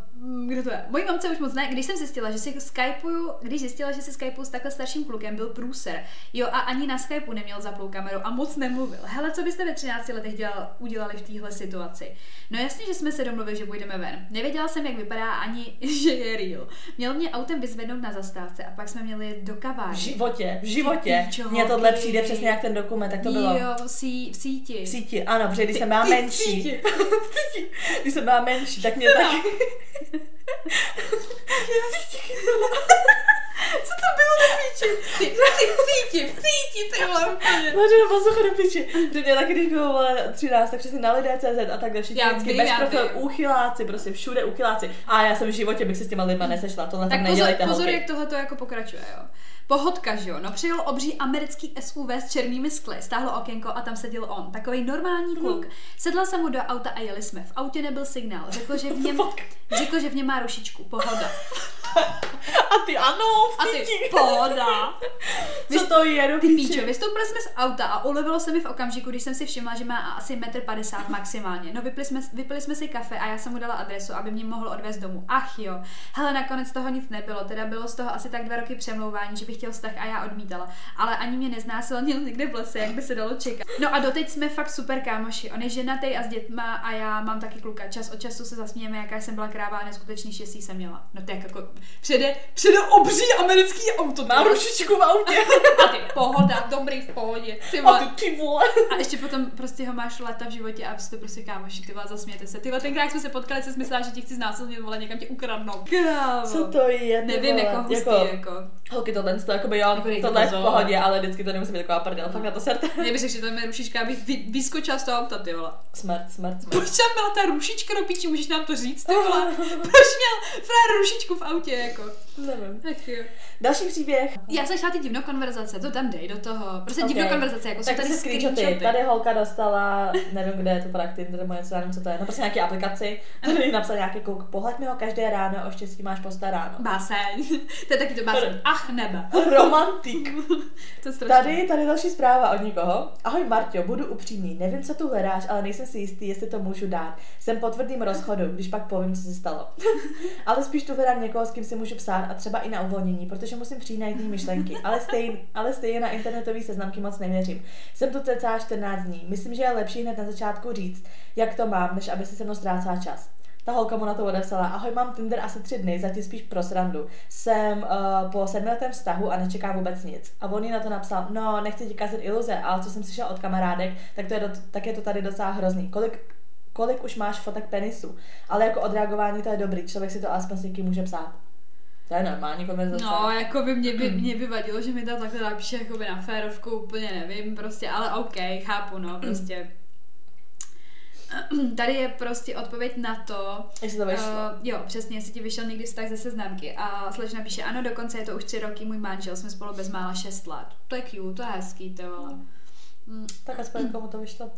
[SPEAKER 1] kdo to je? Mojí mamce už moc ne. Když jsem zjistila, že si skypuju, když zjistila, že si skypuju s takhle starším klukem, byl průser. Jo, a ani na Skypeu neměl zaplou kameru a moc nemluvil. Hele, co byste ve 13 letech dělal, udělali v téhle situaci? No jasně, že jsme se domluvili, že půjdeme ven. Nevěděla jsem, jak vypadá, ani že je real. Měl mě autem vyzvednout na zastávce a pak jsme měli jet do
[SPEAKER 2] V
[SPEAKER 1] kavárny.
[SPEAKER 2] životě, v životě. Mně tohle přijde přesně jak ten dokument, tak to bylo.
[SPEAKER 1] Jo, v, sí, v síti.
[SPEAKER 2] V síti, ano, protože když jsem byla menší, v když jsem byla menší, tak mě taky...
[SPEAKER 1] Co to bylo na píči? Ty, ty v síti, ty vole, úplně.
[SPEAKER 2] Máte na posluchu do piči. Že mě taky, když bylo vole, 13, tak přesně na lidé.cz a takhle všichni
[SPEAKER 1] Já
[SPEAKER 2] vždycky
[SPEAKER 1] vím,
[SPEAKER 2] bez profilu,
[SPEAKER 1] vím.
[SPEAKER 2] úchyláci, prostě všude úchyláci. A já jsem v životě bych se s těma lidma nesešla, tohle tak,
[SPEAKER 1] Tak pozor,
[SPEAKER 2] nedělejte
[SPEAKER 1] pozor
[SPEAKER 2] holky.
[SPEAKER 1] jak tohle to jako pokračuje, jo. Pohodka, že jo? No přijel obří americký SUV s černými skly, stáhlo okénko a tam seděl on, takový normální kluk. Sedla jsem mu do auta a jeli jsme. V autě nebyl signál. Řekl, že v něm, řekl, že v něm má rušičku. Pohoda.
[SPEAKER 2] A ty ano, v
[SPEAKER 1] A ty, pohoda.
[SPEAKER 2] Co to je, do
[SPEAKER 1] Ty píčo, vystoupili jsme z auta a ulevilo se mi v okamžiku, když jsem si všimla, že má asi 1,50 m maximálně. No vypili jsme, vypili jsme si kafe a já jsem mu dala adresu, aby mě mohl odvést domů. Ach jo, hele, nakonec toho nic nebylo, teda bylo z toho asi tak dva roky přemlouvání, že bych chtěl vztah a já odmítala. Ale ani mě neznásilnil někde v lese, jak by se dalo čekat. No a doteď jsme fakt super kámoši. On je ženatý a s dětma a já mám taky kluka. Čas od času se zasmějeme, jaká jsem byla kráva a neskutečný štěstí jsem měla. No to je jako přede, přede obří americký auto.
[SPEAKER 2] Má rušičku v autě.
[SPEAKER 1] A ty pohoda, dobrý v pohodě. Ty
[SPEAKER 2] A
[SPEAKER 1] vole.
[SPEAKER 2] ty ty vole.
[SPEAKER 1] A ještě potom prostě ho máš leta v životě a jste prostě kámoši, ty vole, zasmějete se. Ty vole, tenkrát jsme se potkali, jsi myslela, že ti chci znásilnit, vole, někam tě ukradnou. Krávo.
[SPEAKER 2] Co to je, ty
[SPEAKER 1] Nevím,
[SPEAKER 2] vole.
[SPEAKER 1] jako hustý,
[SPEAKER 2] jako,
[SPEAKER 1] jako.
[SPEAKER 2] Holky, tohle to jakoby jo,
[SPEAKER 1] Jako
[SPEAKER 2] tohle je v pohodě, ale vždycky to nemusí být taková prdel, fakt na to serte.
[SPEAKER 1] Mě by řekl, že to je rušička, abych vy, vyskočila z toho auta, ty vole.
[SPEAKER 2] Smrt, smrt, smrt.
[SPEAKER 1] Proč tam byla ta rušička do píči, můžeš nám to říct, ty vole? Proč měl frajer rušičku v autě, jako?
[SPEAKER 2] Nevím.
[SPEAKER 1] Ach jo.
[SPEAKER 2] Další příběh.
[SPEAKER 1] Já jsem šla ty divno konverzace, to tam dej do toho. Prostě
[SPEAKER 2] Ok.
[SPEAKER 1] divno konverzace, jako jsou
[SPEAKER 2] tak
[SPEAKER 1] tady
[SPEAKER 2] si screenshoty.
[SPEAKER 1] screenshoty.
[SPEAKER 2] Tady holka dostala, nevím kde je to fakt Tinder nebo něco, já nevím co to je, no prostě nějaký aplikaci. Tady napsal nějaký kluk, pohled mi ho každé ráno, o štěstí máš postaráno.
[SPEAKER 1] Báseň. to je taky to báseň. Ach nebe.
[SPEAKER 2] Romantik.
[SPEAKER 1] To je strašné.
[SPEAKER 2] Tady, tady další zpráva od někoho. Ahoj Marťo, budu upřímný. Nevím, co tu hledáš, ale nejsem si jistý, jestli to můžu dát. Jsem po tvrdým rozchodu, když pak povím, co se stalo. ale spíš tu hledám někoho, s kým si můžu psát a třeba i na uvolnění, protože musím přijít na jiný myšlenky. Ale stejně, ale stejně na internetové seznamky moc nevěřím. Jsem tu cca 14 dní. Myslím, že je lepší hned na začátku říct, jak to mám, než aby si se mnou ztrácela čas. Ta holka mu na to odepsala, ahoj, mám Tinder asi tři dny, zatím spíš pro srandu. Jsem uh, po sedmiletém vztahu a nečekám vůbec nic. A on jí na to napsal, no, nechci ti kazit iluze, ale co jsem slyšel od kamarádek, tak, to je do, tak je to tady docela hrozný. Kolik, kolik už máš fotek penisu? Ale jako odreagování to je dobrý, člověk si to alespoň s někým může psát. To je normální konverzace.
[SPEAKER 1] No, jako by mě, by, mě by vadilo, že mi to takhle napíše jako by na férovku, úplně nevím, prostě, ale OK, chápu, no, prostě. Tady je prostě odpověď na to,
[SPEAKER 2] Jestli to vyšlo.
[SPEAKER 1] Uh, jo, přesně, jestli ti vyšel někdy vztah ze seznamky. A slečna píše, ano, dokonce je to už tři roky můj manžel, jsme spolu bezmála šest let. To je cute, to je hezký, to vole. Mm.
[SPEAKER 2] Tak aspoň komu to vyšlo.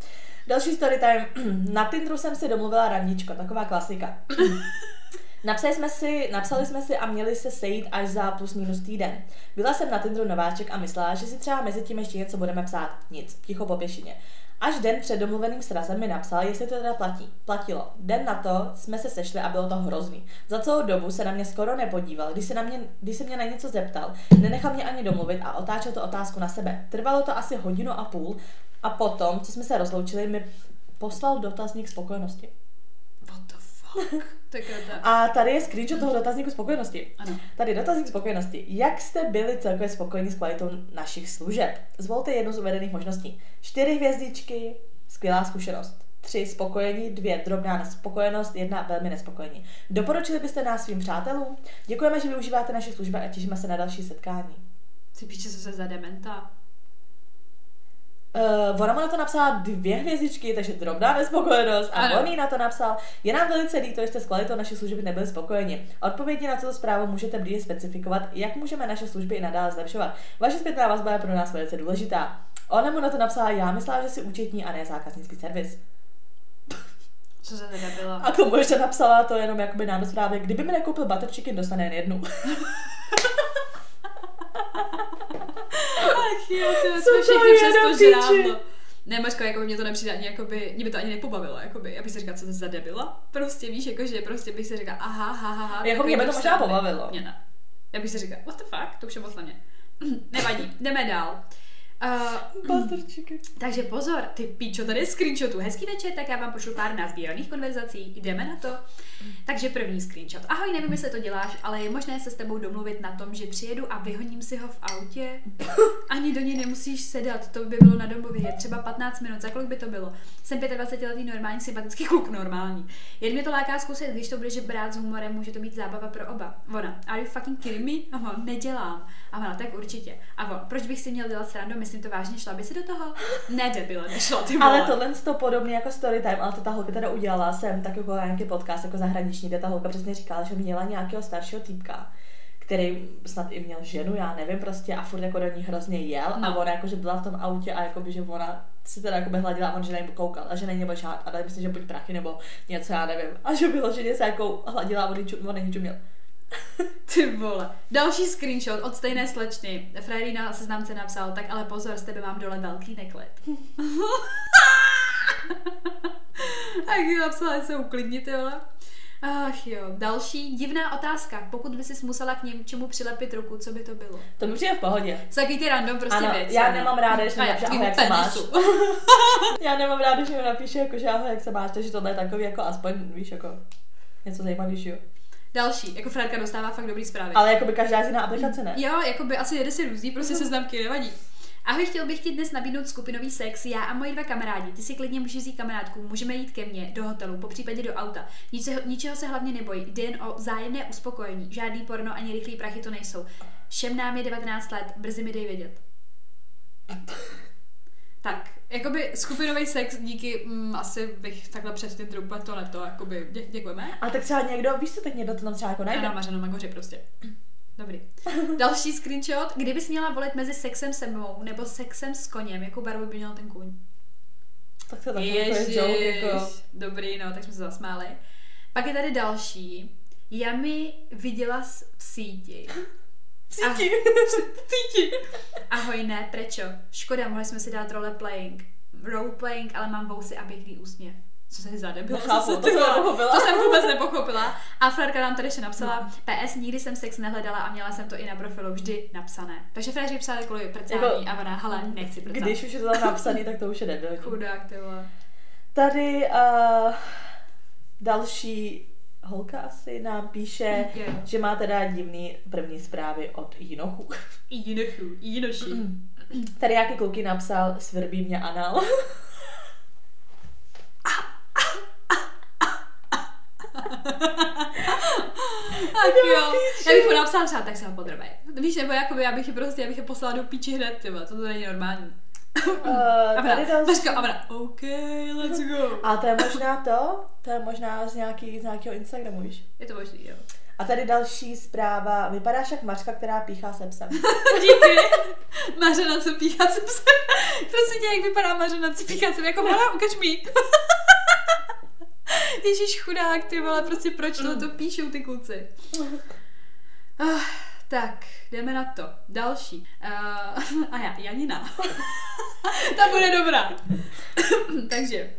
[SPEAKER 2] Další story time. Na Tinderu jsem si domluvila randičko, taková klasika. Napsali jsme, si, napsali jsme si a měli se sejít až za plus minus týden. Byla jsem na Tinderu nováček a myslela, že si třeba mezi tím ještě něco budeme psát. Nic, ticho po pěšině. Až den před domluveným srazem mi napsal, jestli to teda platí. Platilo. Den na to jsme se sešli a bylo to hrozný. Za celou dobu se na mě skoro nepodíval, když se, na mě, když se mě na něco zeptal, nenechal mě ani domluvit a otáčel to otázku na sebe. Trvalo to asi hodinu a půl a potom, co jsme se rozloučili, mi poslal dotazník spokojenosti.
[SPEAKER 1] What the fuck?
[SPEAKER 2] A tady je screenshot toho dotazníku spokojenosti.
[SPEAKER 1] Ano.
[SPEAKER 2] Tady dotazník spokojenosti. Jak jste byli celkově spokojeni s kvalitou našich služeb? Zvolte jednu z uvedených možností. Čtyři hvězdičky, skvělá zkušenost. Tři spokojení, dvě drobná nespokojenost, jedna velmi nespokojení. Doporučili byste nás svým přátelům? Děkujeme, že využíváte naše služby a těšíme se na další setkání.
[SPEAKER 1] Ty píče, co se za dementa.
[SPEAKER 2] Uh, ona mu na to napsala dvě hvězdičky, takže drobná nespokojenost. A
[SPEAKER 1] Ano.
[SPEAKER 2] on jí na to napsal, je nám velice líto, že jste s kvalitou naší služby nebyli spokojeni. Odpovědi na tuto zprávu můžete blíže specifikovat, jak můžeme naše služby i nadále zlepšovat. Vaše zpětná vazba je pro nás velice důležitá. Ona mu na to napsala, já myslela, že si účetní a ne zákaznický servis.
[SPEAKER 1] Co se teda bylo?
[SPEAKER 2] A k tomu ještě napsala to jenom jakoby nám do zprávy, kdyby mi nekoupil butter chicken, dostane jen jednu.
[SPEAKER 1] Ach jo, ty
[SPEAKER 2] Co
[SPEAKER 1] jsme
[SPEAKER 2] to je
[SPEAKER 1] přes to
[SPEAKER 2] piči?
[SPEAKER 1] žrádlo. Ne, Mařko, jako mě to nepřijde ani, jakoby, mě by to ani nepobavilo, jakoby. Já bych si říkala, co to za debila? Prostě víš, jakože prostě bych si říkala, aha, ha, ha, ha.
[SPEAKER 2] Jako mě by to možná pobavilo.
[SPEAKER 1] Mě ne. Já bych si říkala, what the fuck, to už je moc na mě. Nevadí, jdeme dál. Uh, takže pozor, ty píčo, tady je screenshotu. Hezký večer, tak já vám pošlu pár nazbíraných konverzací. Jdeme na to. Takže první screenshot. Ahoj, nevím, jestli to děláš, ale je možné se s tebou domluvit na tom, že přijedu a vyhoním si ho v autě. Ani do něj nemusíš sedat, to by bylo na domově. Je třeba 15 minut, za kolik by to bylo? Jsem 25 letý normální, sympatický kluk normální. Jen mě to láká zkusit, když to budeš brát s humorem, může to být zábava pro oba. Ona, are you fucking kidding me? Aha, nedělám. A ona, tak určitě. A on, proč bych si měl dělat srandu, myslím to vážně, šla by si do toho? Ne, debile, nešla ty vole.
[SPEAKER 2] Ale tohle to podobně jako Storytime, ale to ta holka teda udělala jsem tak jako nějaký podcast jako zahraniční, kde ta holka přesně říkala, že měla nějakého staršího týpka, který snad i měl ženu, já nevím prostě a furt jako do ní hrozně jel
[SPEAKER 1] No.
[SPEAKER 2] a ona jako, že byla v tom autě a jako by, že ona si teda jako by hladila a on, že na koukal a že na ní nebo žád a dali myslím, že buď prachy nebo něco, já nevím. A že bylo, že se jako hladila a on, on na ní čuměl.
[SPEAKER 1] Ty vole. Další screenshot od stejné slečny. Friday na seznamce napsal, tak ale pozor, z tebe mám dole velký neklid. tak ji napsala, se uklidni, ty vole. Ach jo, další divná otázka. Pokud by si musela k něčemu přilepit ruku, co by to bylo?
[SPEAKER 2] To mi přijde v pohodě.
[SPEAKER 1] Takový ty random prostě
[SPEAKER 2] Ano,
[SPEAKER 1] věci.
[SPEAKER 2] já
[SPEAKER 1] ne?
[SPEAKER 2] nemám ráda, když mi napíše, ahoj, jak se máš. Já nemám ráda, když mi napíše jako, že ahoj, jak se máš, takže tohle je takový jako aspoň, víš, jako něco zajímavějšího.
[SPEAKER 1] Další, jako Fredka dostává fakt dobrý zprávy.
[SPEAKER 2] Ale jako by každá jiná aplikace ne.
[SPEAKER 1] Jo, jako by asi jede si různý, prostě seznamky, nevadí. Ahoj, chtěl bych ti dnes nabídnout skupinový sex, já a moji dva kamarádi. Ty si klidně můžeš vzít kamarádku, můžeme jít ke mně, do hotelu, po případě do auta. Ničeho, ničeho se hlavně neboj, jde jen o zájemné uspokojení. Žádný porno ani rychlý prachy to nejsou. Všem nám je 19 let, brzy mi dej vědět. Tak, jakoby skupinový sex díky, mm, asi bych takhle přes ty úplně to neto, jakoby, dě, děkujeme.
[SPEAKER 2] A tak třeba někdo, víš co, tak někdo to tam třeba jako najde.
[SPEAKER 1] na Mařeno Magoři prostě. Dobrý. Další screenshot. Kdybys měla volit mezi sexem se mnou nebo sexem s koněm, jakou barvu by měl ten kůň?
[SPEAKER 2] Tak to je takový jako jako...
[SPEAKER 1] Dobrý, no, tak jsme se zasmáli. Pak je tady další. Jami viděla s- v síti.
[SPEAKER 2] Síti.
[SPEAKER 1] Síti. Ahoj, ne, prečo? Škoda, mohli jsme si dát roleplaying. Roleplaying, ale mám vousy a pěkný úsměv. Co se za debil?
[SPEAKER 2] Nechápu, to nepochopila.
[SPEAKER 1] To jsem vůbec nepochopila. A Fredka nám tady ještě napsala, PS, nikdy jsem sex nehledala a měla jsem to i na profilu vždy napsané. Takže Fredři psali kvůli prcání
[SPEAKER 2] Jako-
[SPEAKER 1] a ona, hele, nechci prcat.
[SPEAKER 2] Když už je to tam napsaný, tak to už je debilní.
[SPEAKER 1] Chudák, ty vole.
[SPEAKER 2] Tady uh, další holka asi nám píše,
[SPEAKER 1] Jo.
[SPEAKER 2] že má teda divný první zprávy od Jinochu.
[SPEAKER 1] Jinochu, Jinoši.
[SPEAKER 2] Tady nějaký kluky napsal, svrbí mě anal.
[SPEAKER 1] Tak jo. Já bych mu napsala třeba, tak se ho podrobej. Víš, nebo jakoby, já bych je prostě, já bych je poslala do píči hned, ty vole, to, to není normální.
[SPEAKER 2] Uh,
[SPEAKER 1] A
[SPEAKER 2] tady další...
[SPEAKER 1] Vaška, a OK, let's go.
[SPEAKER 2] A to je možná to? To je možná z, nějaký, z nějakého Instagramu, víš?
[SPEAKER 1] Je to možný, jo.
[SPEAKER 2] A tady další zpráva. Vypadáš jak Mařka, která píchá se psem.
[SPEAKER 1] Díky. Mařena, co píchá se psem. Prosím tě, jak vypadá Mařena, co píchá se Jako mala, ukaž mi. Ježíš chudák, ty vole, prostě proč to, to píšou ty kluci. Tak, jdeme na to. Další. Uh, a já, Janina. Ta bude dobrá. Takže,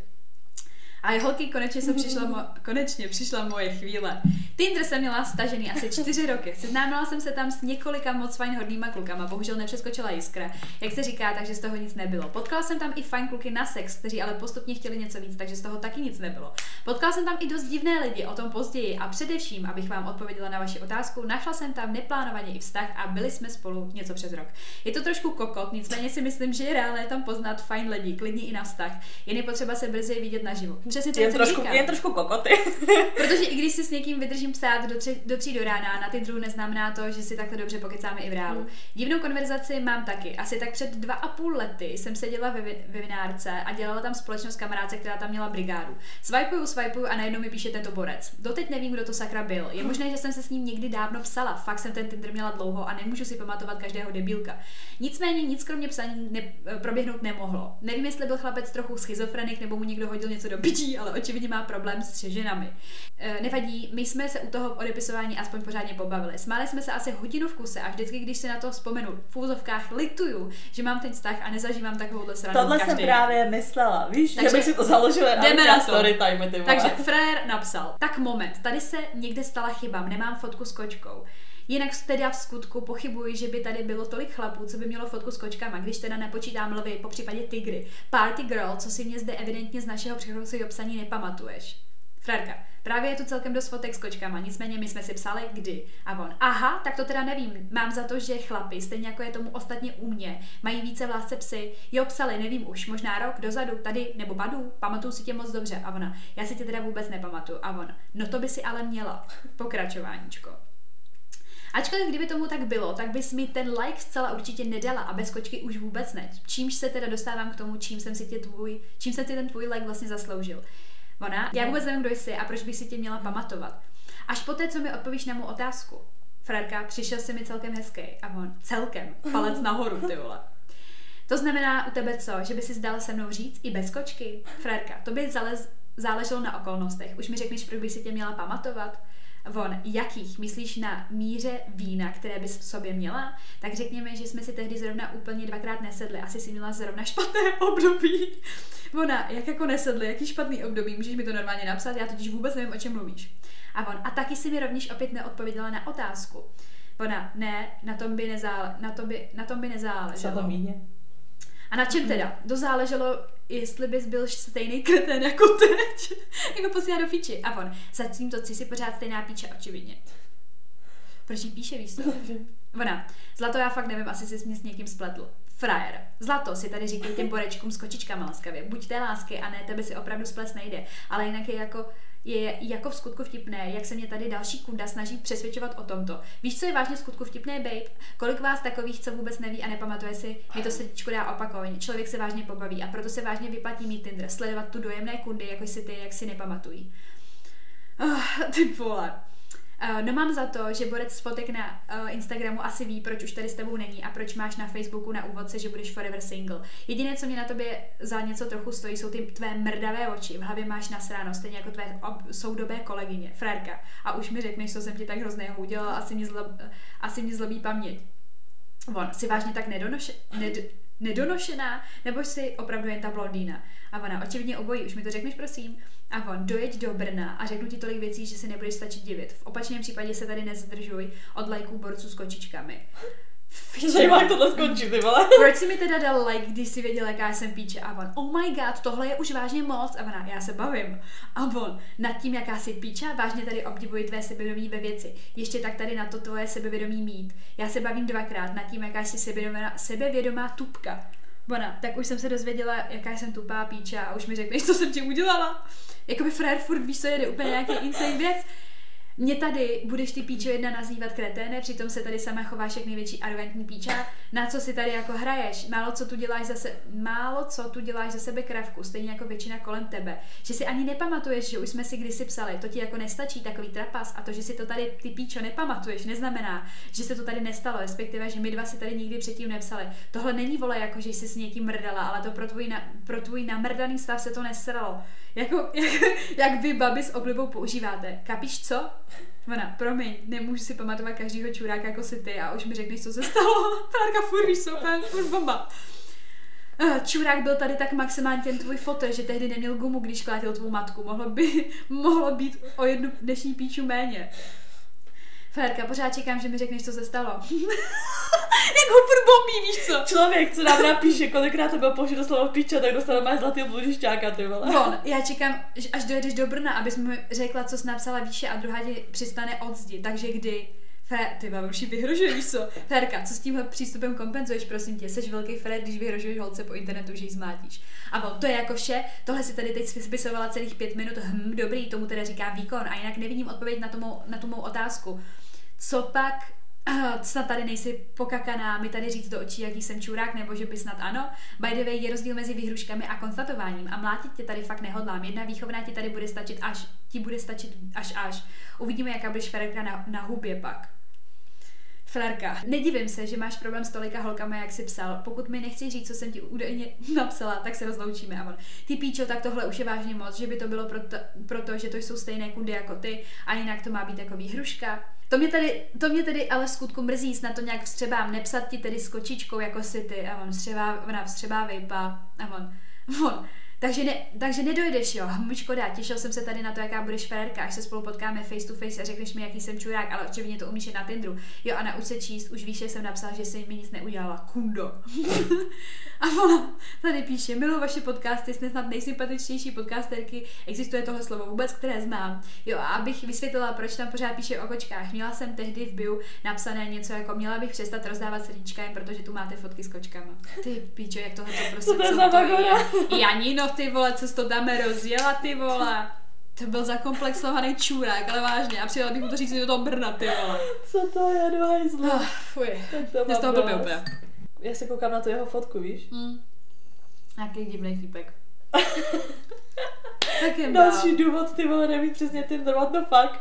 [SPEAKER 1] a holky, konečně se přišla, mo- konečně přišla moje chvíle. Tinder jsem měla stažený asi čtyři roky. Seznámila jsem se tam s několika moc fajn hodnýma klukama, bohužel nepřeskočila jiskra. Jak se říká, takže z toho nic nebylo. Potkala jsem tam i fajn kluky na sex, kteří ale postupně chtěli něco víc, takže z toho taky nic nebylo. Potkala jsem tam i dost divné lidi, o tom později a především, abych vám odpověděla na vaši otázku, našla jsem tam neplánovaně i vztah a byli jsme spolu něco přes rok. Je to trošku kokot, nicméně si myslím, že je reálné tam poznat fajn lidi, klidně i na vztah. Jen je potřeba se brzy vidět naživo. Přesně to,
[SPEAKER 2] Jen
[SPEAKER 1] co
[SPEAKER 2] trošku,
[SPEAKER 1] říkám.
[SPEAKER 2] jen trošku kokoty.
[SPEAKER 1] Protože i když si s někým vydržím psát do, tři, do tří do rána, na ty druhou neznamená to, že si takhle dobře pokecáme i v reálu.
[SPEAKER 2] Hmm.
[SPEAKER 1] Divnou konverzaci mám taky. Asi tak před dva a půl lety jsem seděla ve, ve vinárce a dělala tam společnost kamarádce, která tam měla brigádu. Swipuju, swipuju a najednou mi píše tento borec. Doteď nevím, kdo to sakra byl. Je možné, že jsem se s ním někdy dávno psala. Fakt jsem ten Tinder měla dlouho a nemůžu si pamatovat každého debílka. Nicméně nic kromě psaní ne, proběhnout nemohlo. Nevím, jestli byl chlapec trochu schizofrenik nebo mu někdo hodil něco do piči lidí, ale očividně má problém s ženami. E, nevadí, my jsme se u toho odepisování aspoň pořádně pobavili. Smáli jsme se asi hodinu v kuse a vždycky, když si na to vzpomenu, v úzovkách lituju, že mám ten vztah a nezažívám takovouhle srandu
[SPEAKER 2] Tohle
[SPEAKER 1] každý.
[SPEAKER 2] jsem právě myslela, víš,
[SPEAKER 1] Takže
[SPEAKER 2] že bych si to založila
[SPEAKER 1] jdeme na to.
[SPEAKER 2] story time, ty vole.
[SPEAKER 1] Takže frér napsal, tak moment, tady se někde stala chyba, nemám fotku s kočkou. Jinak teda v skutku pochybuji, že by tady bylo tolik chlapů, co by mělo fotku s kočkama, když teda nepočítám lvy, po případě tygry. Party girl, co si mě zde evidentně z našeho předchozího psaní nepamatuješ. Frérka, právě je tu celkem dost fotek s kočkama, nicméně my jsme si psali kdy. A on, aha, tak to teda nevím, mám za to, že chlapi, stejně jako je tomu ostatně u mě, mají více v lásce psy. Jo, psali, nevím už, možná rok dozadu, tady, nebo badu, pamatuju si tě moc dobře. A ona, já si tě teda vůbec nepamatuju. A on, no to by si ale měla. Pokračováníčko. Ačkoliv kdyby tomu tak bylo, tak bys mi ten like zcela určitě nedala a bez kočky už vůbec ne. Čímž se teda dostávám k tomu, čím jsem si tě tvůj, čím jsem si ten tvůj like vlastně zasloužil. Ona, já vůbec nevím, kdo jsi a proč bych si tě měla pamatovat. Až poté, co mi odpovíš na mou otázku. Frérka, přišel si mi celkem hezký. A on, celkem, palec nahoru, ty vole. To znamená u tebe co, že by si zdala se mnou říct i bez kočky? Frérka, to by zalez, záleželo na okolnostech. Už mi řekneš, proč bych si tě měla pamatovat? Von, jakých? Myslíš na míře vína, které bys v sobě měla? Tak řekněme, že jsme si tehdy zrovna úplně dvakrát nesedli. Asi si měla zrovna špatné období. Ona, jak jako nesedli, jaký špatný období? Můžeš mi to normálně napsat? Já totiž vůbec nevím, o čem mluvíš. A on, a taky si mi rovněž opět neodpověděla na otázku. Ona, ne, na tom by, nezále, na to by, na tom by
[SPEAKER 2] Co
[SPEAKER 1] nezáleželo.
[SPEAKER 2] to míně?
[SPEAKER 1] A na čem teda? Dozáleželo, jestli bys byl stejný kretén jako teď. jako posílá do píči. A on, zatím to si pořád stejná píče, očividně. Proč jí píše, víš co? Ona, Zlato, já fakt nevím, asi jsi mě s někým spletl. Frajer. Zlato si tady říkej těm borečkům s kočičkama laskavě. Buď té lásky a ne, tebe si opravdu sples nejde. Ale jinak je jako, je jako v skutku vtipné, jak se mě tady další kunda snaží přesvědčovat o tomto. Víš, co je vážně v skutku vtipné, babe? Kolik vás takových, co vůbec neví a nepamatuje si, mi to srdíčko dá opakovaně. Člověk se vážně pobaví a proto se vážně vyplatí mít Tinder, sledovat tu dojemné kundy, jako si ty, jak si nepamatují. Oh, ty vole. Uh, no mám za to, že borec z fotek na uh, Instagramu asi ví, proč už tady s tebou není a proč máš na Facebooku na úvodce, že budeš forever single. Jediné, co mě na tobě za něco trochu stojí, jsou ty tvé mrdavé oči. V hlavě máš nasráno, stejně jako tvé ob- soudobé kolegyně, frérka. A už mi řekneš, co jsem ti tak hrozného udělala, asi mě, zlob, asi mě zlobí paměť. On, jsi vážně tak nedonoše, ned, nedonošená, nebo jsi opravdu jen ta blondýna? A ona, očividně obojí, už mi to řekneš, prosím. A on, dojeď do Brna a řeknu ti tolik věcí, že se nebudeš stačit divit. V opačném případě se tady nezdržuj od lajků borců s kočičkami.
[SPEAKER 2] Zajímá, jak tohle skončí, ty vole.
[SPEAKER 1] Proč si mi teda dal like, když si věděl, jaká jsem píče? A on, oh my god, tohle je už vážně moc. A ona, já se bavím. A on, nad tím, jaká jsi píča, vážně tady obdivuji tvé sebevědomí ve věci. Ještě tak tady na to tvoje sebevědomí mít. Já se bavím dvakrát nad tím, jaká jsi sebevědomá, sebevědomá tupka. Ona, tak už jsem se dozvěděla, jaká jsem tupá píča a už mi řekneš, co jsem ti udělala. Jakoby frér furt víš, co jede úplně nějaký insane věc. Mě tady budeš ty píčo jedna nazývat kreténe, přitom se tady sama chováš jak největší arrogantní píča. Na co si tady jako hraješ? Málo co tu děláš za, se, málo co tu děláš za sebe kravku, stejně jako většina kolem tebe. Že si ani nepamatuješ, že už jsme si kdysi psali, to ti jako nestačí takový trapas a to, že si to tady ty píčo nepamatuješ, neznamená, že se to tady nestalo, respektive, že my dva si tady nikdy předtím nepsali. Tohle není vole jako, že jsi s někým mrdala, ale to pro tvůj, na, pro tvůj namrdaný stav se to nesralo. Jako, jak, jak vy babi s oblibou používáte. Kapíš co? Ona, promiň, nemůžu si pamatovat každýho čuráka jako si ty a už mi řekneš, co se stalo. Párka furt víš, úplně, furt bomba. Eh, Čurák byl tady tak maximálně ten tvůj fotel, že tehdy neměl gumu, když klátil tvou matku. Mohlo, by, mohlo být o jednu dnešní píču méně. Férka, pořád čekám, že mi řekneš, co se stalo. Jak ho furt bombí, víš co?
[SPEAKER 2] Člověk, co nám napíše, kolikrát to bylo použito slovo píča, tak dostane máš zlatý bludišťáka, ty vole.
[SPEAKER 1] Von, já čekám, že až dojedeš do Brna, abys mi řekla, co jsi napsala výše a druhá ti přistane od zdi. Takže kdy? Fé, ty vám už vyhrožuje, víš co? Férka, co s tímhle přístupem kompenzuješ, prosím tě? Seš velký Fred, když vyhrožuješ holce po internetu, že jí zmátíš. A on, to je jako vše, tohle si tady teď spisovala celých pět minut, hm, dobrý, tomu teda říká výkon a jinak nevidím odpověď na tu mou, na tu mou otázku. Co pak snad tady nejsi pokakaná mi tady říct do očí, jaký jsem čurák, nebo že by snad ano. By the way, je rozdíl mezi vyhruškami a konstatováním a mlátit tě tady fakt nehodlám. Jedna výchovná ti tady bude stačit až, ti bude stačit až až. Uvidíme, jaká budeš ferekra na, na hubě pak. Frárka, nedivím se, že máš problém s tolika holkama, jak jsi psal. Pokud mi nechci říct, co jsem ti údajně napsala, tak se rozloučíme. A on, ty píčo, tak tohle už je vážně moc, že by to bylo proto, proto že to jsou stejné kundy jako ty a jinak to má být jako výhruška. To mě, tady, to mě tedy ale skutku mrzí, snad to nějak vstřebám, nepsat ti tedy s kočičkou jako si ty a on vstřebá, ona vstřebá vejpa a on, on, takže, ne, takže nedojdeš, jo. Škoda, těšil jsem se tady na to, jaká budeš frérka, až se spolu potkáme face to face a řekneš mi, jaký jsem čurák, ale očividně to umíš na Tinderu. Jo, a nauč se číst, už víš, že jsem napsala, že jsi mi nic neudělala. Kundo. a ona tady píše, miluji vaše podcasty, jste snad nejsympatičtější podcasterky, existuje tohle slovo vůbec, které znám. Jo, a abych vysvětlila, proč tam pořád píše o kočkách. Měla jsem tehdy v bio napsané něco jako, měla bych přestat rozdávat srdíčka, jen protože tu máte fotky s kočkama. Ty píčo, jak tohle to prostě,
[SPEAKER 2] to je
[SPEAKER 1] co to je? Janino, ty vole, co to dáme rozjela, ty vole. To byl zakomplexovaný čurák, ale vážně. A přijela bych mu to říct do toho Brna, ty vole.
[SPEAKER 2] Co to je, do hajzlu?
[SPEAKER 1] Ah, fuj.
[SPEAKER 2] To
[SPEAKER 1] Mě z toho blbě úplně.
[SPEAKER 2] Já se koukám na tu jeho fotku, víš?
[SPEAKER 1] Hm. Nějaký divný týpek. tak
[SPEAKER 2] Další důvod, ty vole, nemít přesně Tinder, what the fuck?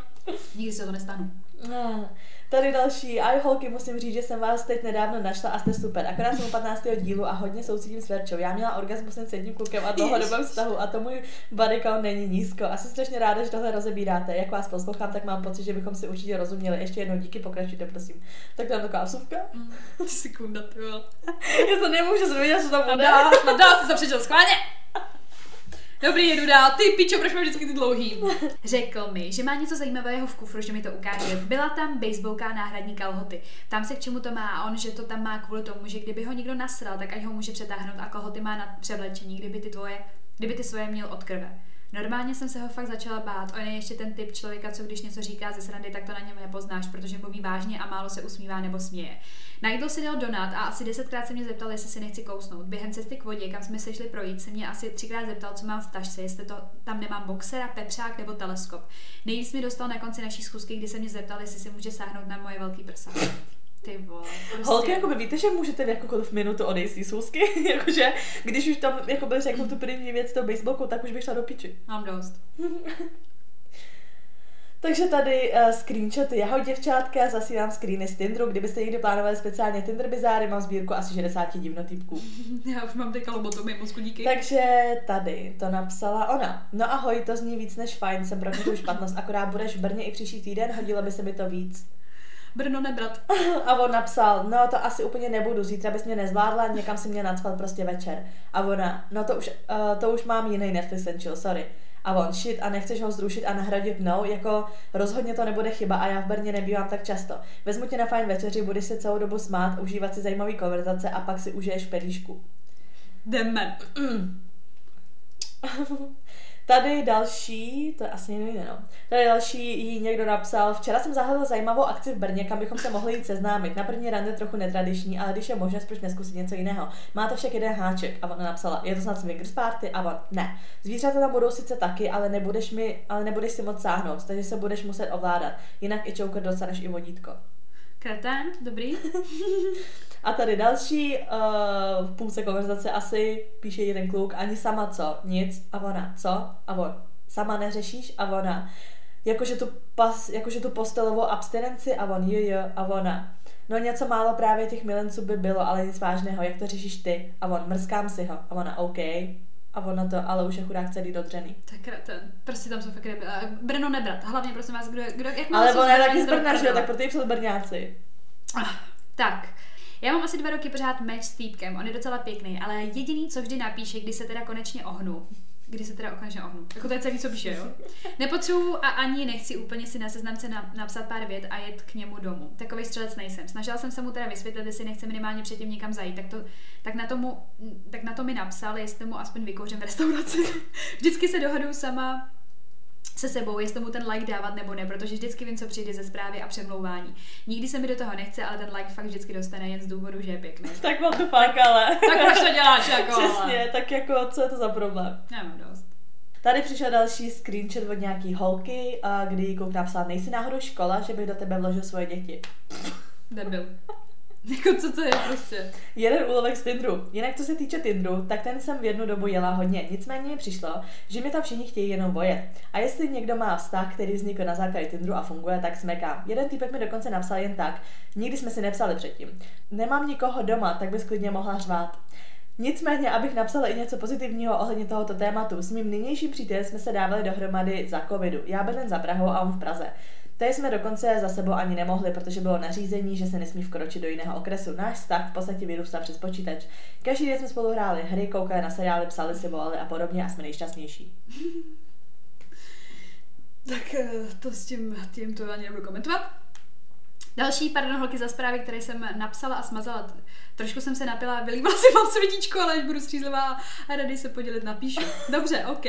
[SPEAKER 1] Nikdy se to nestanu.
[SPEAKER 2] Ah, Tady další. Aj holky, musím říct, že jsem vás teď nedávno našla a jste super. Akorát jsem u 15. dílu a hodně soucítím s Verčou. Já měla orgasmus s jedním klukem a dlouhodobém vztahu a to můj body count není nízko. A jsem strašně ráda, že tohle rozebíráte. Jak vás poslouchám, tak mám pocit, že bychom si určitě rozuměli. Ještě jednou díky, pokračujte, prosím. Tak tam taková vsuvka.
[SPEAKER 1] Hm. Ty sekunda, ty.
[SPEAKER 2] Já se nemůžu zvědět, co tam.
[SPEAKER 1] Dá, dá, to přečel schválně. Dobrý, jedu dál. Ty pičo, proč máš vždycky ty dlouhý? Řekl mi, že má něco zajímavého v kufru, že mi to ukáže. Byla tam baseballka náhradní kalhoty. Tam se k čemu to má a on, že to tam má kvůli tomu, že kdyby ho někdo nasral, tak ať ho může přetáhnout a kalhoty má na převlečení, kdyby ty tvoje, kdyby ty svoje měl od krve. Normálně jsem se ho fakt začala bát. On je ještě ten typ člověka, co když něco říká ze srandy, tak to na něm nepoznáš, protože mluví vážně a málo se usmívá nebo směje. Na jídlo si dal donát a asi desetkrát se mě zeptal, jestli si nechci kousnout. Během cesty k vodě, kam jsme se šli projít, se mě asi třikrát zeptal, co mám v tašce, jestli to tam nemám boxera, pepřák nebo teleskop. Nejvíc mi dostal na konci naší schůzky, kdy se mě zeptal, jestli si může sáhnout na moje velký prsa. Ty vole, prostě...
[SPEAKER 2] Holky, jako by víte, že můžete v jakoukoliv minutu odejít z schůzky? Jakože, když už tam jako by řekl tu první věc toho baseballku, tak už bych šla do piči.
[SPEAKER 1] Mám dost.
[SPEAKER 2] Takže tady uh, screenshoty jeho děvčátka, zasílám screeny z Tinderu, kdybyste někdy plánovali speciálně Tinder bizáry, mám sbírku asi 60 divnotýpků.
[SPEAKER 1] Já už mám teďka lobotomii mozku, díky.
[SPEAKER 2] Takže tady to napsala ona. No ahoj, to zní víc než fajn, jsem pro tu špatnost, akorát budeš v Brně i příští týden, hodilo by se mi to víc.
[SPEAKER 1] Brno nebrat.
[SPEAKER 2] A on napsal, no to asi úplně nebudu, zítra bys mě nezvládla, někam si mě nadspat prostě večer. A ona, no to už, uh, to už mám jiný Netflix and chill, sorry. A on, shit, a nechceš ho zrušit a nahradit mnou, jako rozhodně to nebude chyba a já v Brně nebývám tak často. Vezmu tě na fajn večeři, budeš se celou dobu smát, užívat si zajímavý konverzace a pak si užiješ pelíšku.
[SPEAKER 1] Jdeme.
[SPEAKER 2] Tady další, to je asi nejde, no. Tady další jí někdo napsal, včera jsem zahledl zajímavou akci v Brně, kam bychom se mohli jít seznámit. Na první rande trochu netradiční, ale když je možnost, proč neskusit něco jiného. Má to však jeden háček. A ona napsala, je to snad swingers party? A on, ne. Zvířata tam budou sice taky, ale nebudeš, mi, ale nebudeš si moc sáhnout, takže se budeš muset ovládat. Jinak i čouker dostaneš i vodítko.
[SPEAKER 1] Kretén, dobrý.
[SPEAKER 2] A tady další, uh, v půlce konverzace asi píše jeden kluk, ani sama co, nic, a ona, co, a on, sama neřešíš, a ona, jakože tu, pas, jakože tu postelovou abstinenci, a on, jo, jo, a ona, no něco málo právě těch milenců by bylo, ale nic vážného, jak to řešíš ty, a on, mrskám si ho, a ona, OK, a ono to, ale už je chudák celý dodřený.
[SPEAKER 1] Tak kreten. Prostě tam jsou fakt. A Brno nebrat. Hlavně prosím vás, kdo, kdo jak
[SPEAKER 2] Ale
[SPEAKER 1] jsou
[SPEAKER 2] on je taky z Brna, že jo, tak proto psal Brňáci.
[SPEAKER 1] Ah, Tak, já mám asi dva roky pořád meč s týpkem, on je docela pěkný, ale jediný, co vždy napíše, když se teda konečně ohnu, kdy se teda konečně ohnu. Jako to je celý, co píše, jo? Nepotřebuju a ani nechci úplně si na seznamce na, napsat pár vět a jet k němu domů. Takový střelec nejsem. Snažila jsem se mu teda vysvětlit, jestli nechce minimálně předtím někam zajít, tak to, tak na, tomu, tak na to mi napsal, jestli mu aspoň vykouřím v restauraci. Vždycky se dohoduju sama se sebou, jestli mu ten like dávat nebo ne, protože vždycky vím, co přijde ze zprávy a přemlouvání. Nikdy se mi do toho nechce, ale ten like fakt vždycky dostane jen z důvodu, že je pěkný.
[SPEAKER 2] Tak what the fuck, ale.
[SPEAKER 1] Tak proč to děláš jako? ale?
[SPEAKER 2] Přesně, tak jako, co je to za problém?
[SPEAKER 1] Nemám dost.
[SPEAKER 2] Tady přišel další screenshot od nějaký holky, a kdy kluk napsal, nejsi náhodou škola, že bych do tebe vložil svoje děti.
[SPEAKER 1] Debil. Jako co to je prostě?
[SPEAKER 2] Jeden úlovek z Tinderu. Jinak co se týče Tinderu, tak ten jsem v jednu dobu jela hodně. Nicméně mi přišlo, že mi tam všichni chtějí jenom vojet. A jestli někdo má vztah, který vznikl na základě Tinderu a funguje, tak smekám. Jeden týpek mi dokonce napsal jen tak, nikdy jsme si nepsali předtím. Nemám nikoho doma, tak bys klidně mohla řvát. Nicméně, abych napsala i něco pozitivního ohledně tohoto tématu, s mým nynějším přítelem jsme se dávali dohromady za covidu. Já bydlím za Prahou a on v Praze. Tady jsme dokonce za sebou ani nemohli, protože bylo nařízení, že se nesmí vkročit do jiného okresu. Náš vztah v podstatě vyrůstá přes počítač. Každý den jsme spolu hráli hry, koukali na seriály, psali si, volali a podobně a jsme nejšťastnější.
[SPEAKER 1] Tak eh, to s tím, tím to ani nebudu komentovat. Další, pardon, holky za zprávy, které jsem napsala a smazala. Trošku jsem se napila, vylívala si vám světíčko, ale až budu střízlivá a rady se podělit napíšu. Dobře, OK.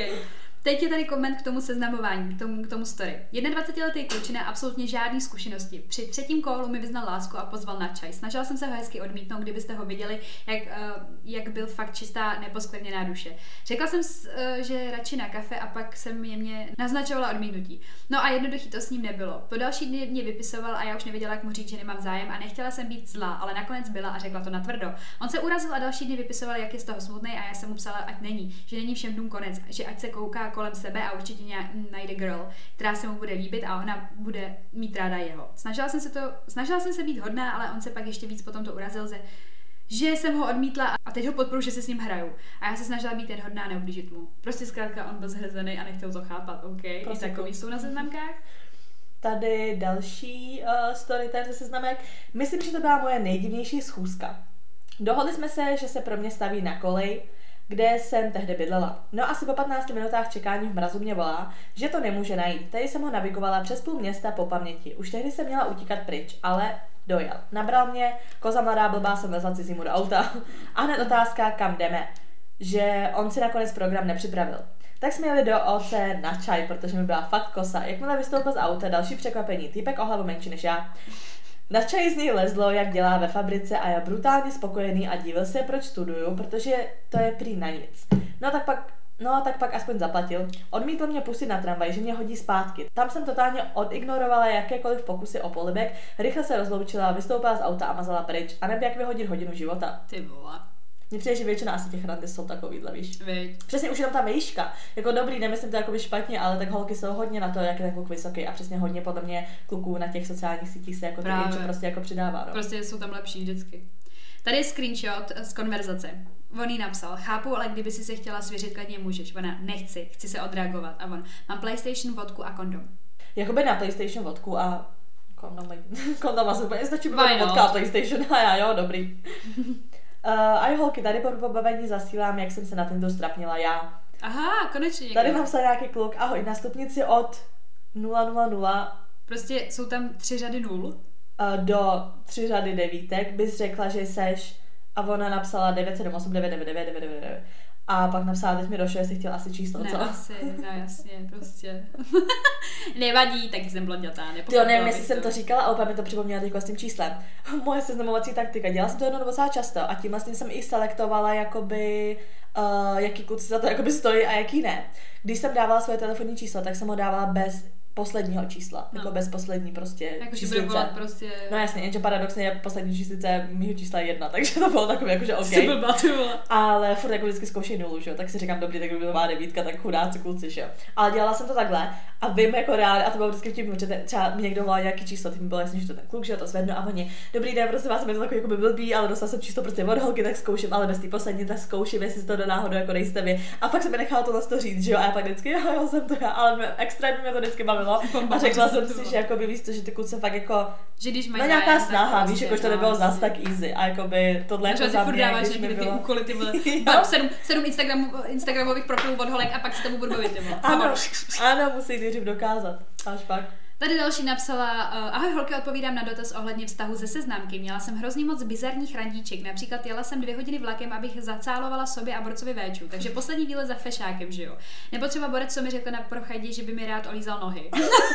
[SPEAKER 1] Teď je tady koment k tomu seznamování, k tomu, k tomu story. 21-letý klučina absolutně žádné zkušenosti. Při třetím kolu mi vyznal lásku a pozval na čaj. Snažila jsem se ho hezky odmítnout, kdybyste ho viděli, jak, uh, jak byl fakt čistá, neposkvrněná duše. Řekla jsem, uh, že radši na kafe a pak jsem jemně naznačovala odmítnutí. No a jednoduchý to s ním nebylo. Po další dny mě vypisoval a já už nevěděla, jak mu říct, že nemám zájem a nechtěla jsem být zlá, ale nakonec byla a řekla to natvrdo. On se urazil a další dny vypisoval, jak je z toho smutný a já jsem mu psala, ať není, že není všem dům konec, že ať se kouká kolem sebe a určitě najde girl, která se mu bude líbit a ona bude mít ráda jeho. Snažila jsem se, to, snažila jsem se být hodná, ale on se pak ještě víc potom to urazil, že že jsem ho odmítla a teď ho podporu, že se s ním hraju. A já se snažila být jen hodná a neublížit mu. Prostě zkrátka on byl zhrzený a nechtěl to chápat, OK? Prostě I takový jsou na seznamkách.
[SPEAKER 2] Tady další uh, story ten ze seznamek. Myslím, že to byla moje nejdivnější schůzka. Dohodli jsme se, že se pro mě staví na kolej, kde jsem tehdy bydlela. No asi po 15 minutách čekání v mrazu mě volá, že to nemůže najít. Tady jsem ho navigovala přes půl města po paměti. Už tehdy jsem měla utíkat pryč, ale dojel. Nabral mě, koza mladá blbá jsem vezla cizímu do auta. A hned otázka, kam jdeme. Že on si nakonec program nepřipravil. Tak jsme jeli do OC na čaj, protože mi byla fakt kosa. Jakmile vystoupil z auta, další překvapení. Týpek o hlavu menší než já. Na čaj z něj lezlo, jak dělá ve fabrice a je brutálně spokojený a divil se, proč studuju, protože to je prý na nic. No tak pak No, tak pak aspoň zaplatil. Odmítl mě pustit na tramvaj, že mě hodí zpátky. Tam jsem totálně odignorovala jakékoliv pokusy o polibek, rychle se rozloučila, vystoupila z auta a mazala pryč. A nebo jak vyhodit hodinu života.
[SPEAKER 1] Ty vole.
[SPEAKER 2] Mně přijde, že většina asi těch randy jsou takovýhle, víš.
[SPEAKER 1] Víš.
[SPEAKER 2] Přesně už jenom ta výška. Jako dobrý, nemyslím to jako špatně, ale tak holky jsou hodně na to, jak je ten kluk vysoký a přesně hodně podle mě kluků na těch sociálních sítích se jako ty prostě jako přidává. No.
[SPEAKER 1] Prostě jsou tam lepší vždycky. Tady je screenshot z konverzace. On jí napsal, chápu, ale kdyby si se chtěla svěřit, klidně můžeš. Ona, nechci, chci se odreagovat. A on, mám PlayStation, vodku a kondom.
[SPEAKER 2] Jakoby na PlayStation vodku a kondom, kondom asi úplně stačí vodka a PlayStation a já, jo, dobrý. Uh, a jo, holky, tady po pobavení zasílám, jak jsem se na tento strapnila já.
[SPEAKER 1] Aha, konečně někdo.
[SPEAKER 2] Tady napsal nějaký kluk, ahoj, na stupnici od 000
[SPEAKER 1] Prostě jsou tam tři řady nul.
[SPEAKER 2] uh, do tři řady devítek bys řekla, že seš a ona napsala 978 999 999 a pak napsala, teď mi došlo, jestli chtěla asi číslo,
[SPEAKER 1] Ne,
[SPEAKER 2] co?
[SPEAKER 1] asi, no jasně, prostě. Nevadí, tak jsem blondětá,
[SPEAKER 2] Ty jo, nevím, jestli jsem to říkala, ale úplně mi to připomněla teďka s tím číslem. Moje seznamovací taktika. Dělala jsem to jednou docela často a tím vlastně jsem i selektovala, jakoby, uh, jaký kluci za to jakoby stojí a jaký ne. Když jsem dávala svoje telefonní číslo, tak jsem ho dávala bez posledního čísla.
[SPEAKER 1] No.
[SPEAKER 2] Jako bez poslední prostě
[SPEAKER 1] Jako, že bude
[SPEAKER 2] číslice.
[SPEAKER 1] volat prostě...
[SPEAKER 2] No jasně, jenže paradoxně je poslední číslice mýho čísla je jedna, takže to bylo takové jako, že OK.
[SPEAKER 1] Blbá, ty vole.
[SPEAKER 2] Ale furt jako vždycky zkoušej nulu, že jo? Tak si říkám, dobrý, tak kdyby to má devítka, tak chudáci kluci, že jo? Ale dělala jsem to takhle a vím jako reálně, a to bylo vždycky vtipný, protože te- třeba mi někdo volal nějaký číslo, tím bylo jasný, že to ten kluk, že jo, to zvednu a oni, dobrý den, prostě vás jsem to takový jako by blbý, ale dostal jsem číslo prostě od holky, tak zkouším, ale bez té poslední, tak zkouším, jestli to do náhodou jako nejste vy. A pak se mi nechala to to říct, že jo, a já pak vždycky, jo, jsem to já, ale extrémně mě to vždycky bavilo. A řekla jsem si, že jako by víš to, že ty kluci fakt jako,
[SPEAKER 1] Že když mají
[SPEAKER 2] no nějaká
[SPEAKER 1] zájem, tak
[SPEAKER 2] snaha, víš,
[SPEAKER 1] prostě,
[SPEAKER 2] jako to
[SPEAKER 1] no,
[SPEAKER 2] nebylo zas
[SPEAKER 1] jasně.
[SPEAKER 2] tak easy a jako by tohle jako za
[SPEAKER 1] furt
[SPEAKER 2] mě,
[SPEAKER 1] dáváš
[SPEAKER 2] když mi
[SPEAKER 1] někdy ty úkoly, ty vole.
[SPEAKER 2] Jo.
[SPEAKER 1] Mám sedm, sedm Instagramu, Instagramových profilů od holek a pak se tomu budu bavit, ty vole.
[SPEAKER 2] Ano,
[SPEAKER 1] Ano.
[SPEAKER 2] ano, musí nejdřív dokázat. Až pak.
[SPEAKER 1] Tady další napsala, uh, ahoj holky, odpovídám na dotaz ohledně vztahu ze seznámky. Měla jsem hrozně moc bizarních randíček. Například jela jsem dvě hodiny vlakem, abych zacálovala sobě a borcovi véču. Takže poslední výlet za fešákem, že jo. Nebo třeba borec, co mi řekl na prochadě, že by mi rád olízal nohy.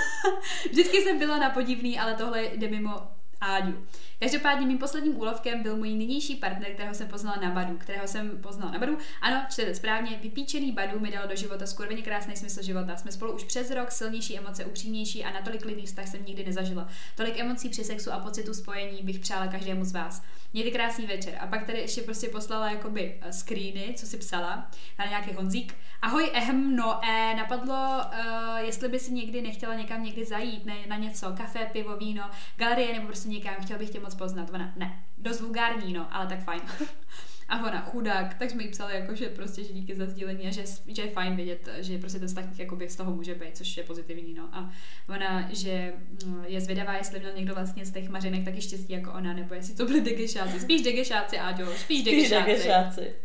[SPEAKER 1] Vždycky jsem byla na podivný, ale tohle jde mimo Áďu. Každopádně mým posledním úlovkem byl můj nynější partner, kterého jsem poznala na Badu, kterého jsem poznala na Badu. Ano, čtete správně, vypíčený Badu mi dal do života skurveně krásný smysl života. Jsme spolu už přes rok, silnější emoce, upřímnější a natolik klidný vztah jsem nikdy nezažila. Tolik emocí při sexu a pocitu spojení bych přála každému z vás. Mějte krásný večer. A pak tady ještě prostě poslala jakoby eh, screeny, co si psala, na nějaký Honzík. Ahoj, ehm, no, eh, napadlo, uh, jestli by si někdy nechtěla někam někdy zajít, ne, na něco, kafe, pivo, víno, galerie nebo prostě někam, chtěla bych tě moc poznat. Ona, ne, dost vulgární, no, ale tak fajn. A ona, chudák, tak jsme jí psali, jako, že prostě, že díky za sdílení a že, že je fajn vědět, že prostě ten vztah jakoby z toho může být, což je pozitivní, no. A ona, že mm, je zvědavá, jestli měl někdo vlastně z těch mařinek taky štěstí jako ona, nebo jestli to byly degešáci. Spíš degešáci, Áďo, spíš,
[SPEAKER 2] Spíš
[SPEAKER 1] degešáci.
[SPEAKER 2] degešáci.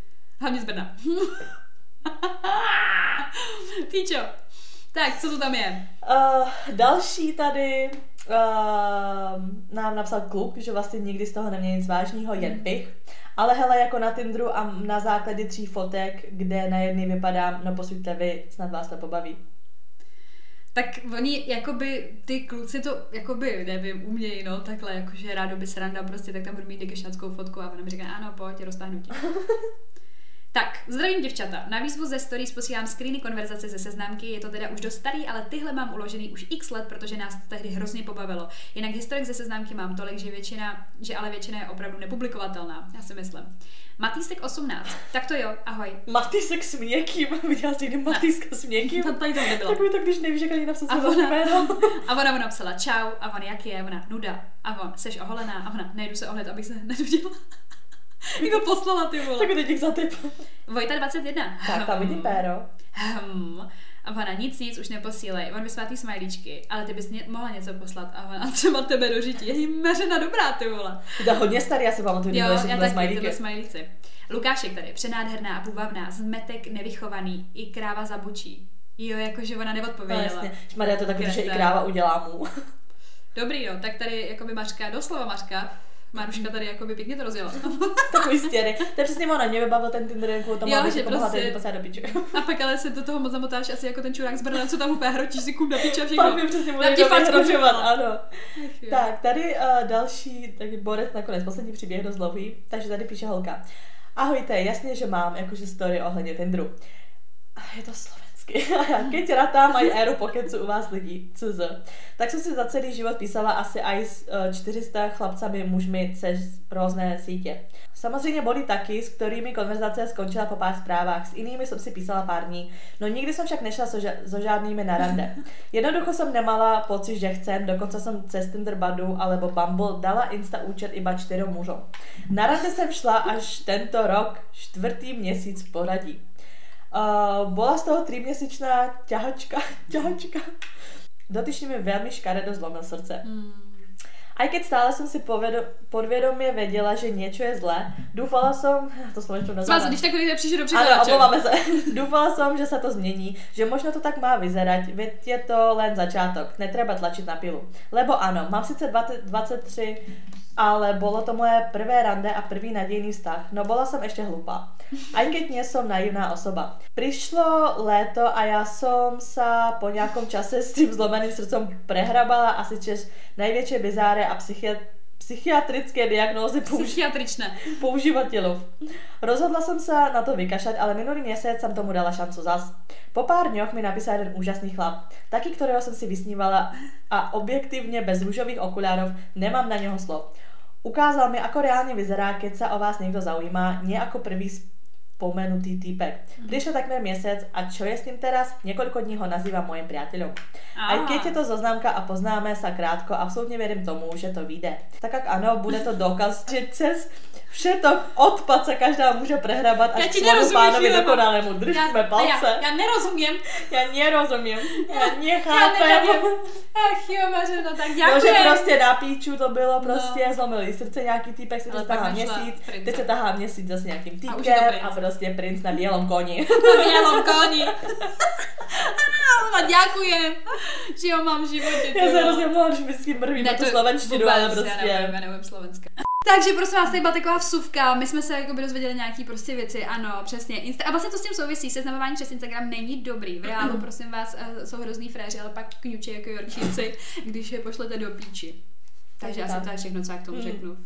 [SPEAKER 1] Hlavně z Brna. Píčo. Tak, co to tam je?
[SPEAKER 2] Uh, další tady uh, nám napsal kluk, že vlastně nikdy z toho neměl nic vážného, jen pich. Ale hele, jako na Tinderu a na základě tří fotek, kde na jedný vypadám, no posuďte vy, snad vás to pobaví.
[SPEAKER 1] Tak oni, jakoby, ty kluci to, jakoby, nevím, umějí, no, takhle, jakože rádo by sranda, prostě, tak tam budu mít degešáckou fotku a ona mi říká, ano, pojď, roztáhnu tě. Tak, zdravím děvčata. Na výzvu ze stories posílám screeny konverzace ze seznamky, je to teda už dost starý, ale tyhle mám uložený už x let, protože nás to tehdy hrozně pobavilo. Jinak historik ze seznamky mám tolik, že většina, že ale většina je opravdu nepublikovatelná, já si myslím. Matýsek 18. Tak to jo, ahoj.
[SPEAKER 2] Matýsek s měkkým, viděla jsi někdy Matýska s měkkým?
[SPEAKER 1] Ta- Tady to nebylo.
[SPEAKER 2] Takový to, když nevíš, jak ani napsat
[SPEAKER 1] A ona,
[SPEAKER 2] jméno.
[SPEAKER 1] a ona mu napsala čau, a on jak je, ona nuda, a on seš oholená, a ona nejdu se ohled, abych se nenudila. Jí to poslala ty vole.
[SPEAKER 2] Tak teď za typ.
[SPEAKER 1] Vojta 21.
[SPEAKER 2] Tak tam vidím péro.
[SPEAKER 1] Hmm. A ona nic, nic už neposílej. On vysvá ty smajlíčky, ale ty bys ně, mohla něco poslat. A ona třeba tebe dožití. Je jí meřena dobrá, ty vole.
[SPEAKER 2] To je hodně starý, já si pamatuju,
[SPEAKER 1] Jo, já taky,
[SPEAKER 2] smajlíky.
[SPEAKER 1] smajlíci. Lukášek tady, přenádherná a půvabná, zmetek nevychovaný, i kráva zabučí. Jo, jakože ona
[SPEAKER 2] No
[SPEAKER 1] neodpověděla.
[SPEAKER 2] jasně. Maria to taky, že i kráva udělá mu.
[SPEAKER 1] Dobrý, no, tak tady jakoby Mařka, doslova Mařka, Maruška tady jakoby pěkně to rozjela.
[SPEAKER 2] Takový stěny. To je přesně ono, mě vybavil ten Tinder jen kvůli tomu,
[SPEAKER 1] Jo, že prostě-
[SPEAKER 2] poslat do piče.
[SPEAKER 1] A pak ale se do toho moc zamotáš asi jako ten čurák z Brna, co tam úplně hrotíš si kum na piče a všechno.
[SPEAKER 2] Pak mi přesně bude
[SPEAKER 1] že jo.
[SPEAKER 2] ano.
[SPEAKER 1] Ach.
[SPEAKER 2] Tak, tady uh, další, tak Borec nakonec, poslední příběh dost dlouhý, takže tady píše holka. Ahojte, jasně, že mám jakože story ohledně Tinderu. Je to slovensky. A já keď ratám aj éru pokecu u vás lidí, CZ. Tak jsem si za celý život písala asi aj s eh, 400 chlapcami, mužmi cez různé sítě. Samozřejmě boli taky, s kterými konverzace skončila po pár zprávách, s inými jsem si písala pár dní, no nikdy jsem však nešla so, ža- so žádnými na rande. Jednoducho jsem nemala pocit, že chcem, dokonce jsem cez Tinder Badu alebo Bumble dala Insta účet iba čtyřem mužům. Na rande jsem šla až tento rok, čtvrtý měsíc v poradí. Uh, bola z toho tříměsíčná ťahačka, ťahačka. Dotyčný mi veľmi škaredo zlomil srdce.
[SPEAKER 1] Hmm.
[SPEAKER 2] Aj keď stále som si povedo- podvědomě věděla, že něco je zlé, doufala som, to slovenčo
[SPEAKER 1] Smaz,
[SPEAKER 2] nazvám.
[SPEAKER 1] když tak někde přijde do
[SPEAKER 2] Ano, omlouváme se. Doufala som, že sa to změní, že možno to tak má vyzerať, veď je to len začátok, netreba tlačit na pilu. Lebo ano, mám sice 20, 23, ale bolo to moje prvé rande a prvý nadějný vztah, no bola som ešte hlupá. Aj keď nie som naivná osoba. Prišlo léto a ja som sa po nejakom čase s tým zlomeným srdcom prehrabala asi čes najväčšie bizáre a psychi- psychiatrické diagnózy použi-. Rozhodla som sa na to vykašať, ale minulý měsíc som tomu dala šancu zas. Po pár dňoch mi napísal jeden úžasný chlap, taký, ktorého som si vysnívala a objektívne bez rúžových okulárov nemám na neho slov. Ukázal mi, ako reálne vyzerá, keď sa o vás niekto zaujíma, nie ako prvý spomenutý týpek. Prišlo takmer měsíc a čo je s tým teraz? Niekoľko dní ho nazývam mojim priateľom. Aj keď je to zoznámka a poznáme sa krátko, absolútne verím tomu, že to vyjde. Tak jak ano, bude to důkaz, že cez všetok odpad sa každá může prehrabat
[SPEAKER 1] Já
[SPEAKER 2] až
[SPEAKER 1] ti
[SPEAKER 2] k svému pánovi dokonalému. Držíme
[SPEAKER 1] já,
[SPEAKER 2] palce.
[SPEAKER 1] já, já nerozumím.
[SPEAKER 2] Já nerozumím. Já
[SPEAKER 1] Já
[SPEAKER 2] nechápem.
[SPEAKER 1] nevím. Ach jo, Mařeno, tak
[SPEAKER 2] No,
[SPEAKER 1] děkuji.
[SPEAKER 2] že prostě na píču to bylo prostě,
[SPEAKER 1] No.
[SPEAKER 2] zlomil jí srdce nějaký týpek, se to tahá měsíc,
[SPEAKER 1] prince.
[SPEAKER 2] teď se tahá měsíc zase nějakým
[SPEAKER 1] A to
[SPEAKER 2] týpkem
[SPEAKER 1] princ.
[SPEAKER 2] a prostě princ na bělom koni.
[SPEAKER 1] Na bělom koni. A děkuji, že ho mám v životě.
[SPEAKER 2] Já se hrozně mluvám, že vždycky mrvím na tu slovenštinu, ale prostě...
[SPEAKER 1] Já nevím, já nevím slovenska. Takže prosím vás, tady byla taková vsuvka, my jsme se jako dozvěděli nějaký prostě věci, ano, přesně. Insta- a vlastně to s tím souvisí, seznamování přes Instagram není dobrý. V reálu, prosím vás, eh, jsou hrozný fréři, ale pak kňuči jako Yorkšíci, když je pošlete do píči. Takže
[SPEAKER 2] Tak.
[SPEAKER 1] asi to je všechno, co já k tomu
[SPEAKER 2] Mm.
[SPEAKER 1] řeknu.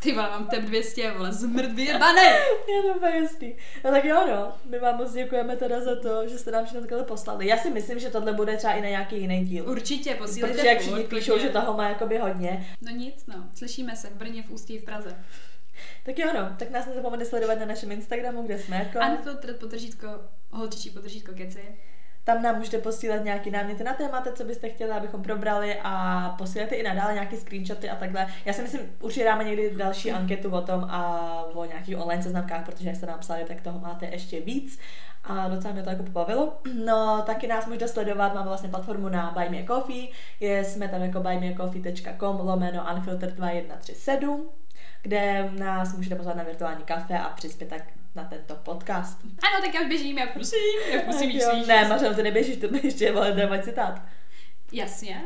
[SPEAKER 1] Ty vole, mám tep 200, vole, zmrt vyjebanej!
[SPEAKER 2] Je to úplně jasný. No tak jo, no. My vám moc děkujeme teda za to, že jste nám všechno takhle poslali. Já si myslím, že tohle bude třeba i na nějaký jiný díl.
[SPEAKER 1] Určitě, posílejte
[SPEAKER 2] Protože jak všichni píšou, že toho má jakoby hodně.
[SPEAKER 1] No nic, no. Slyšíme se v Brně, v Ústí, v Praze.
[SPEAKER 2] Tak jo, no. Tak nás nezapomeňte sledovat na našem Instagramu, kde jsme jako.
[SPEAKER 1] Unfiltered potržítko, holčičí potržítko keci.
[SPEAKER 2] Tam nám můžete posílat nějaký náměty na témata, co byste chtěli, abychom probrali a posílejte i nadále nějaké screenshoty a takhle. Já si myslím, určitě dáme někdy další anketu o tom a o nějakých online seznamkách, protože jak jste nám psali, tak toho máte ještě víc a docela mě to jako pobavilo. No, taky nás můžete sledovat, máme vlastně platformu na Buy Me Coffee, je, jsme tam jako buymeacoffee.com lomeno unfiltered 2137, kde nás můžete pozvat na virtuální kafe a přispět tak na tento podcast.
[SPEAKER 1] Ano, tak já už běžím, já prosím, já musím
[SPEAKER 2] jo, ne, Mařeno, ty neběžíš, ty ještě, to je můj citát.
[SPEAKER 1] Jasně.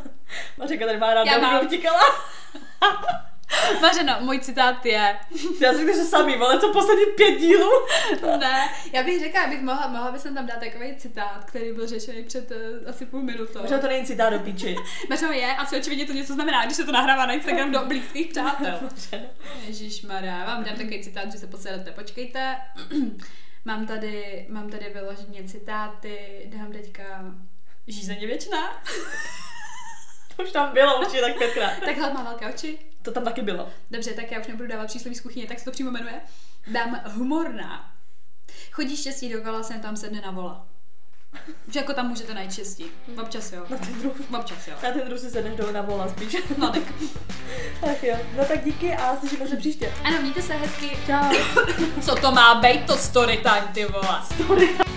[SPEAKER 2] Mařenka tady má ráda,
[SPEAKER 1] já mám.
[SPEAKER 2] utíkala.
[SPEAKER 1] Mařeno, můj citát je,
[SPEAKER 2] Já si že samý, vole, co poslední pět dílů.
[SPEAKER 1] ne, já bych řekla, abych mohla, mohla bych tam dát takový citát, který byl řečený před uh, asi půl minutou.
[SPEAKER 2] Možná to není citát do píči.
[SPEAKER 1] Mařeno je, asi očividně to něco znamená, když se to nahrává na Instagram do blízkých přátel. Ježíš Maria, vám dám takový citát, že se posedete, počkejte. mám tady, mám tady vyloženě citáty, dám teďka žízeně věčná.
[SPEAKER 2] To už tam bylo určitě tak pětkrát.
[SPEAKER 1] Tak hlad má velké oči.
[SPEAKER 2] To tam taky bylo.
[SPEAKER 1] Dobře, tak já už nebudu dávat přísloví z kuchyně, tak se to přímo jmenuje. Dám humorná. Chodí štěstí dokola, sem tam sedne na vola. Že jako tam můžete najít štěstí. Občas jo.
[SPEAKER 2] Na ten druh.
[SPEAKER 1] Občas jo.
[SPEAKER 2] Na ten druh si sedneš dolů na vola spíš.
[SPEAKER 1] No tak.
[SPEAKER 2] tak jo. No tak díky a slyšíme se příště.
[SPEAKER 1] Ano, mějte se hezky.
[SPEAKER 2] Čau.
[SPEAKER 1] Co to má být to story time, ty vole?
[SPEAKER 2] Sorry.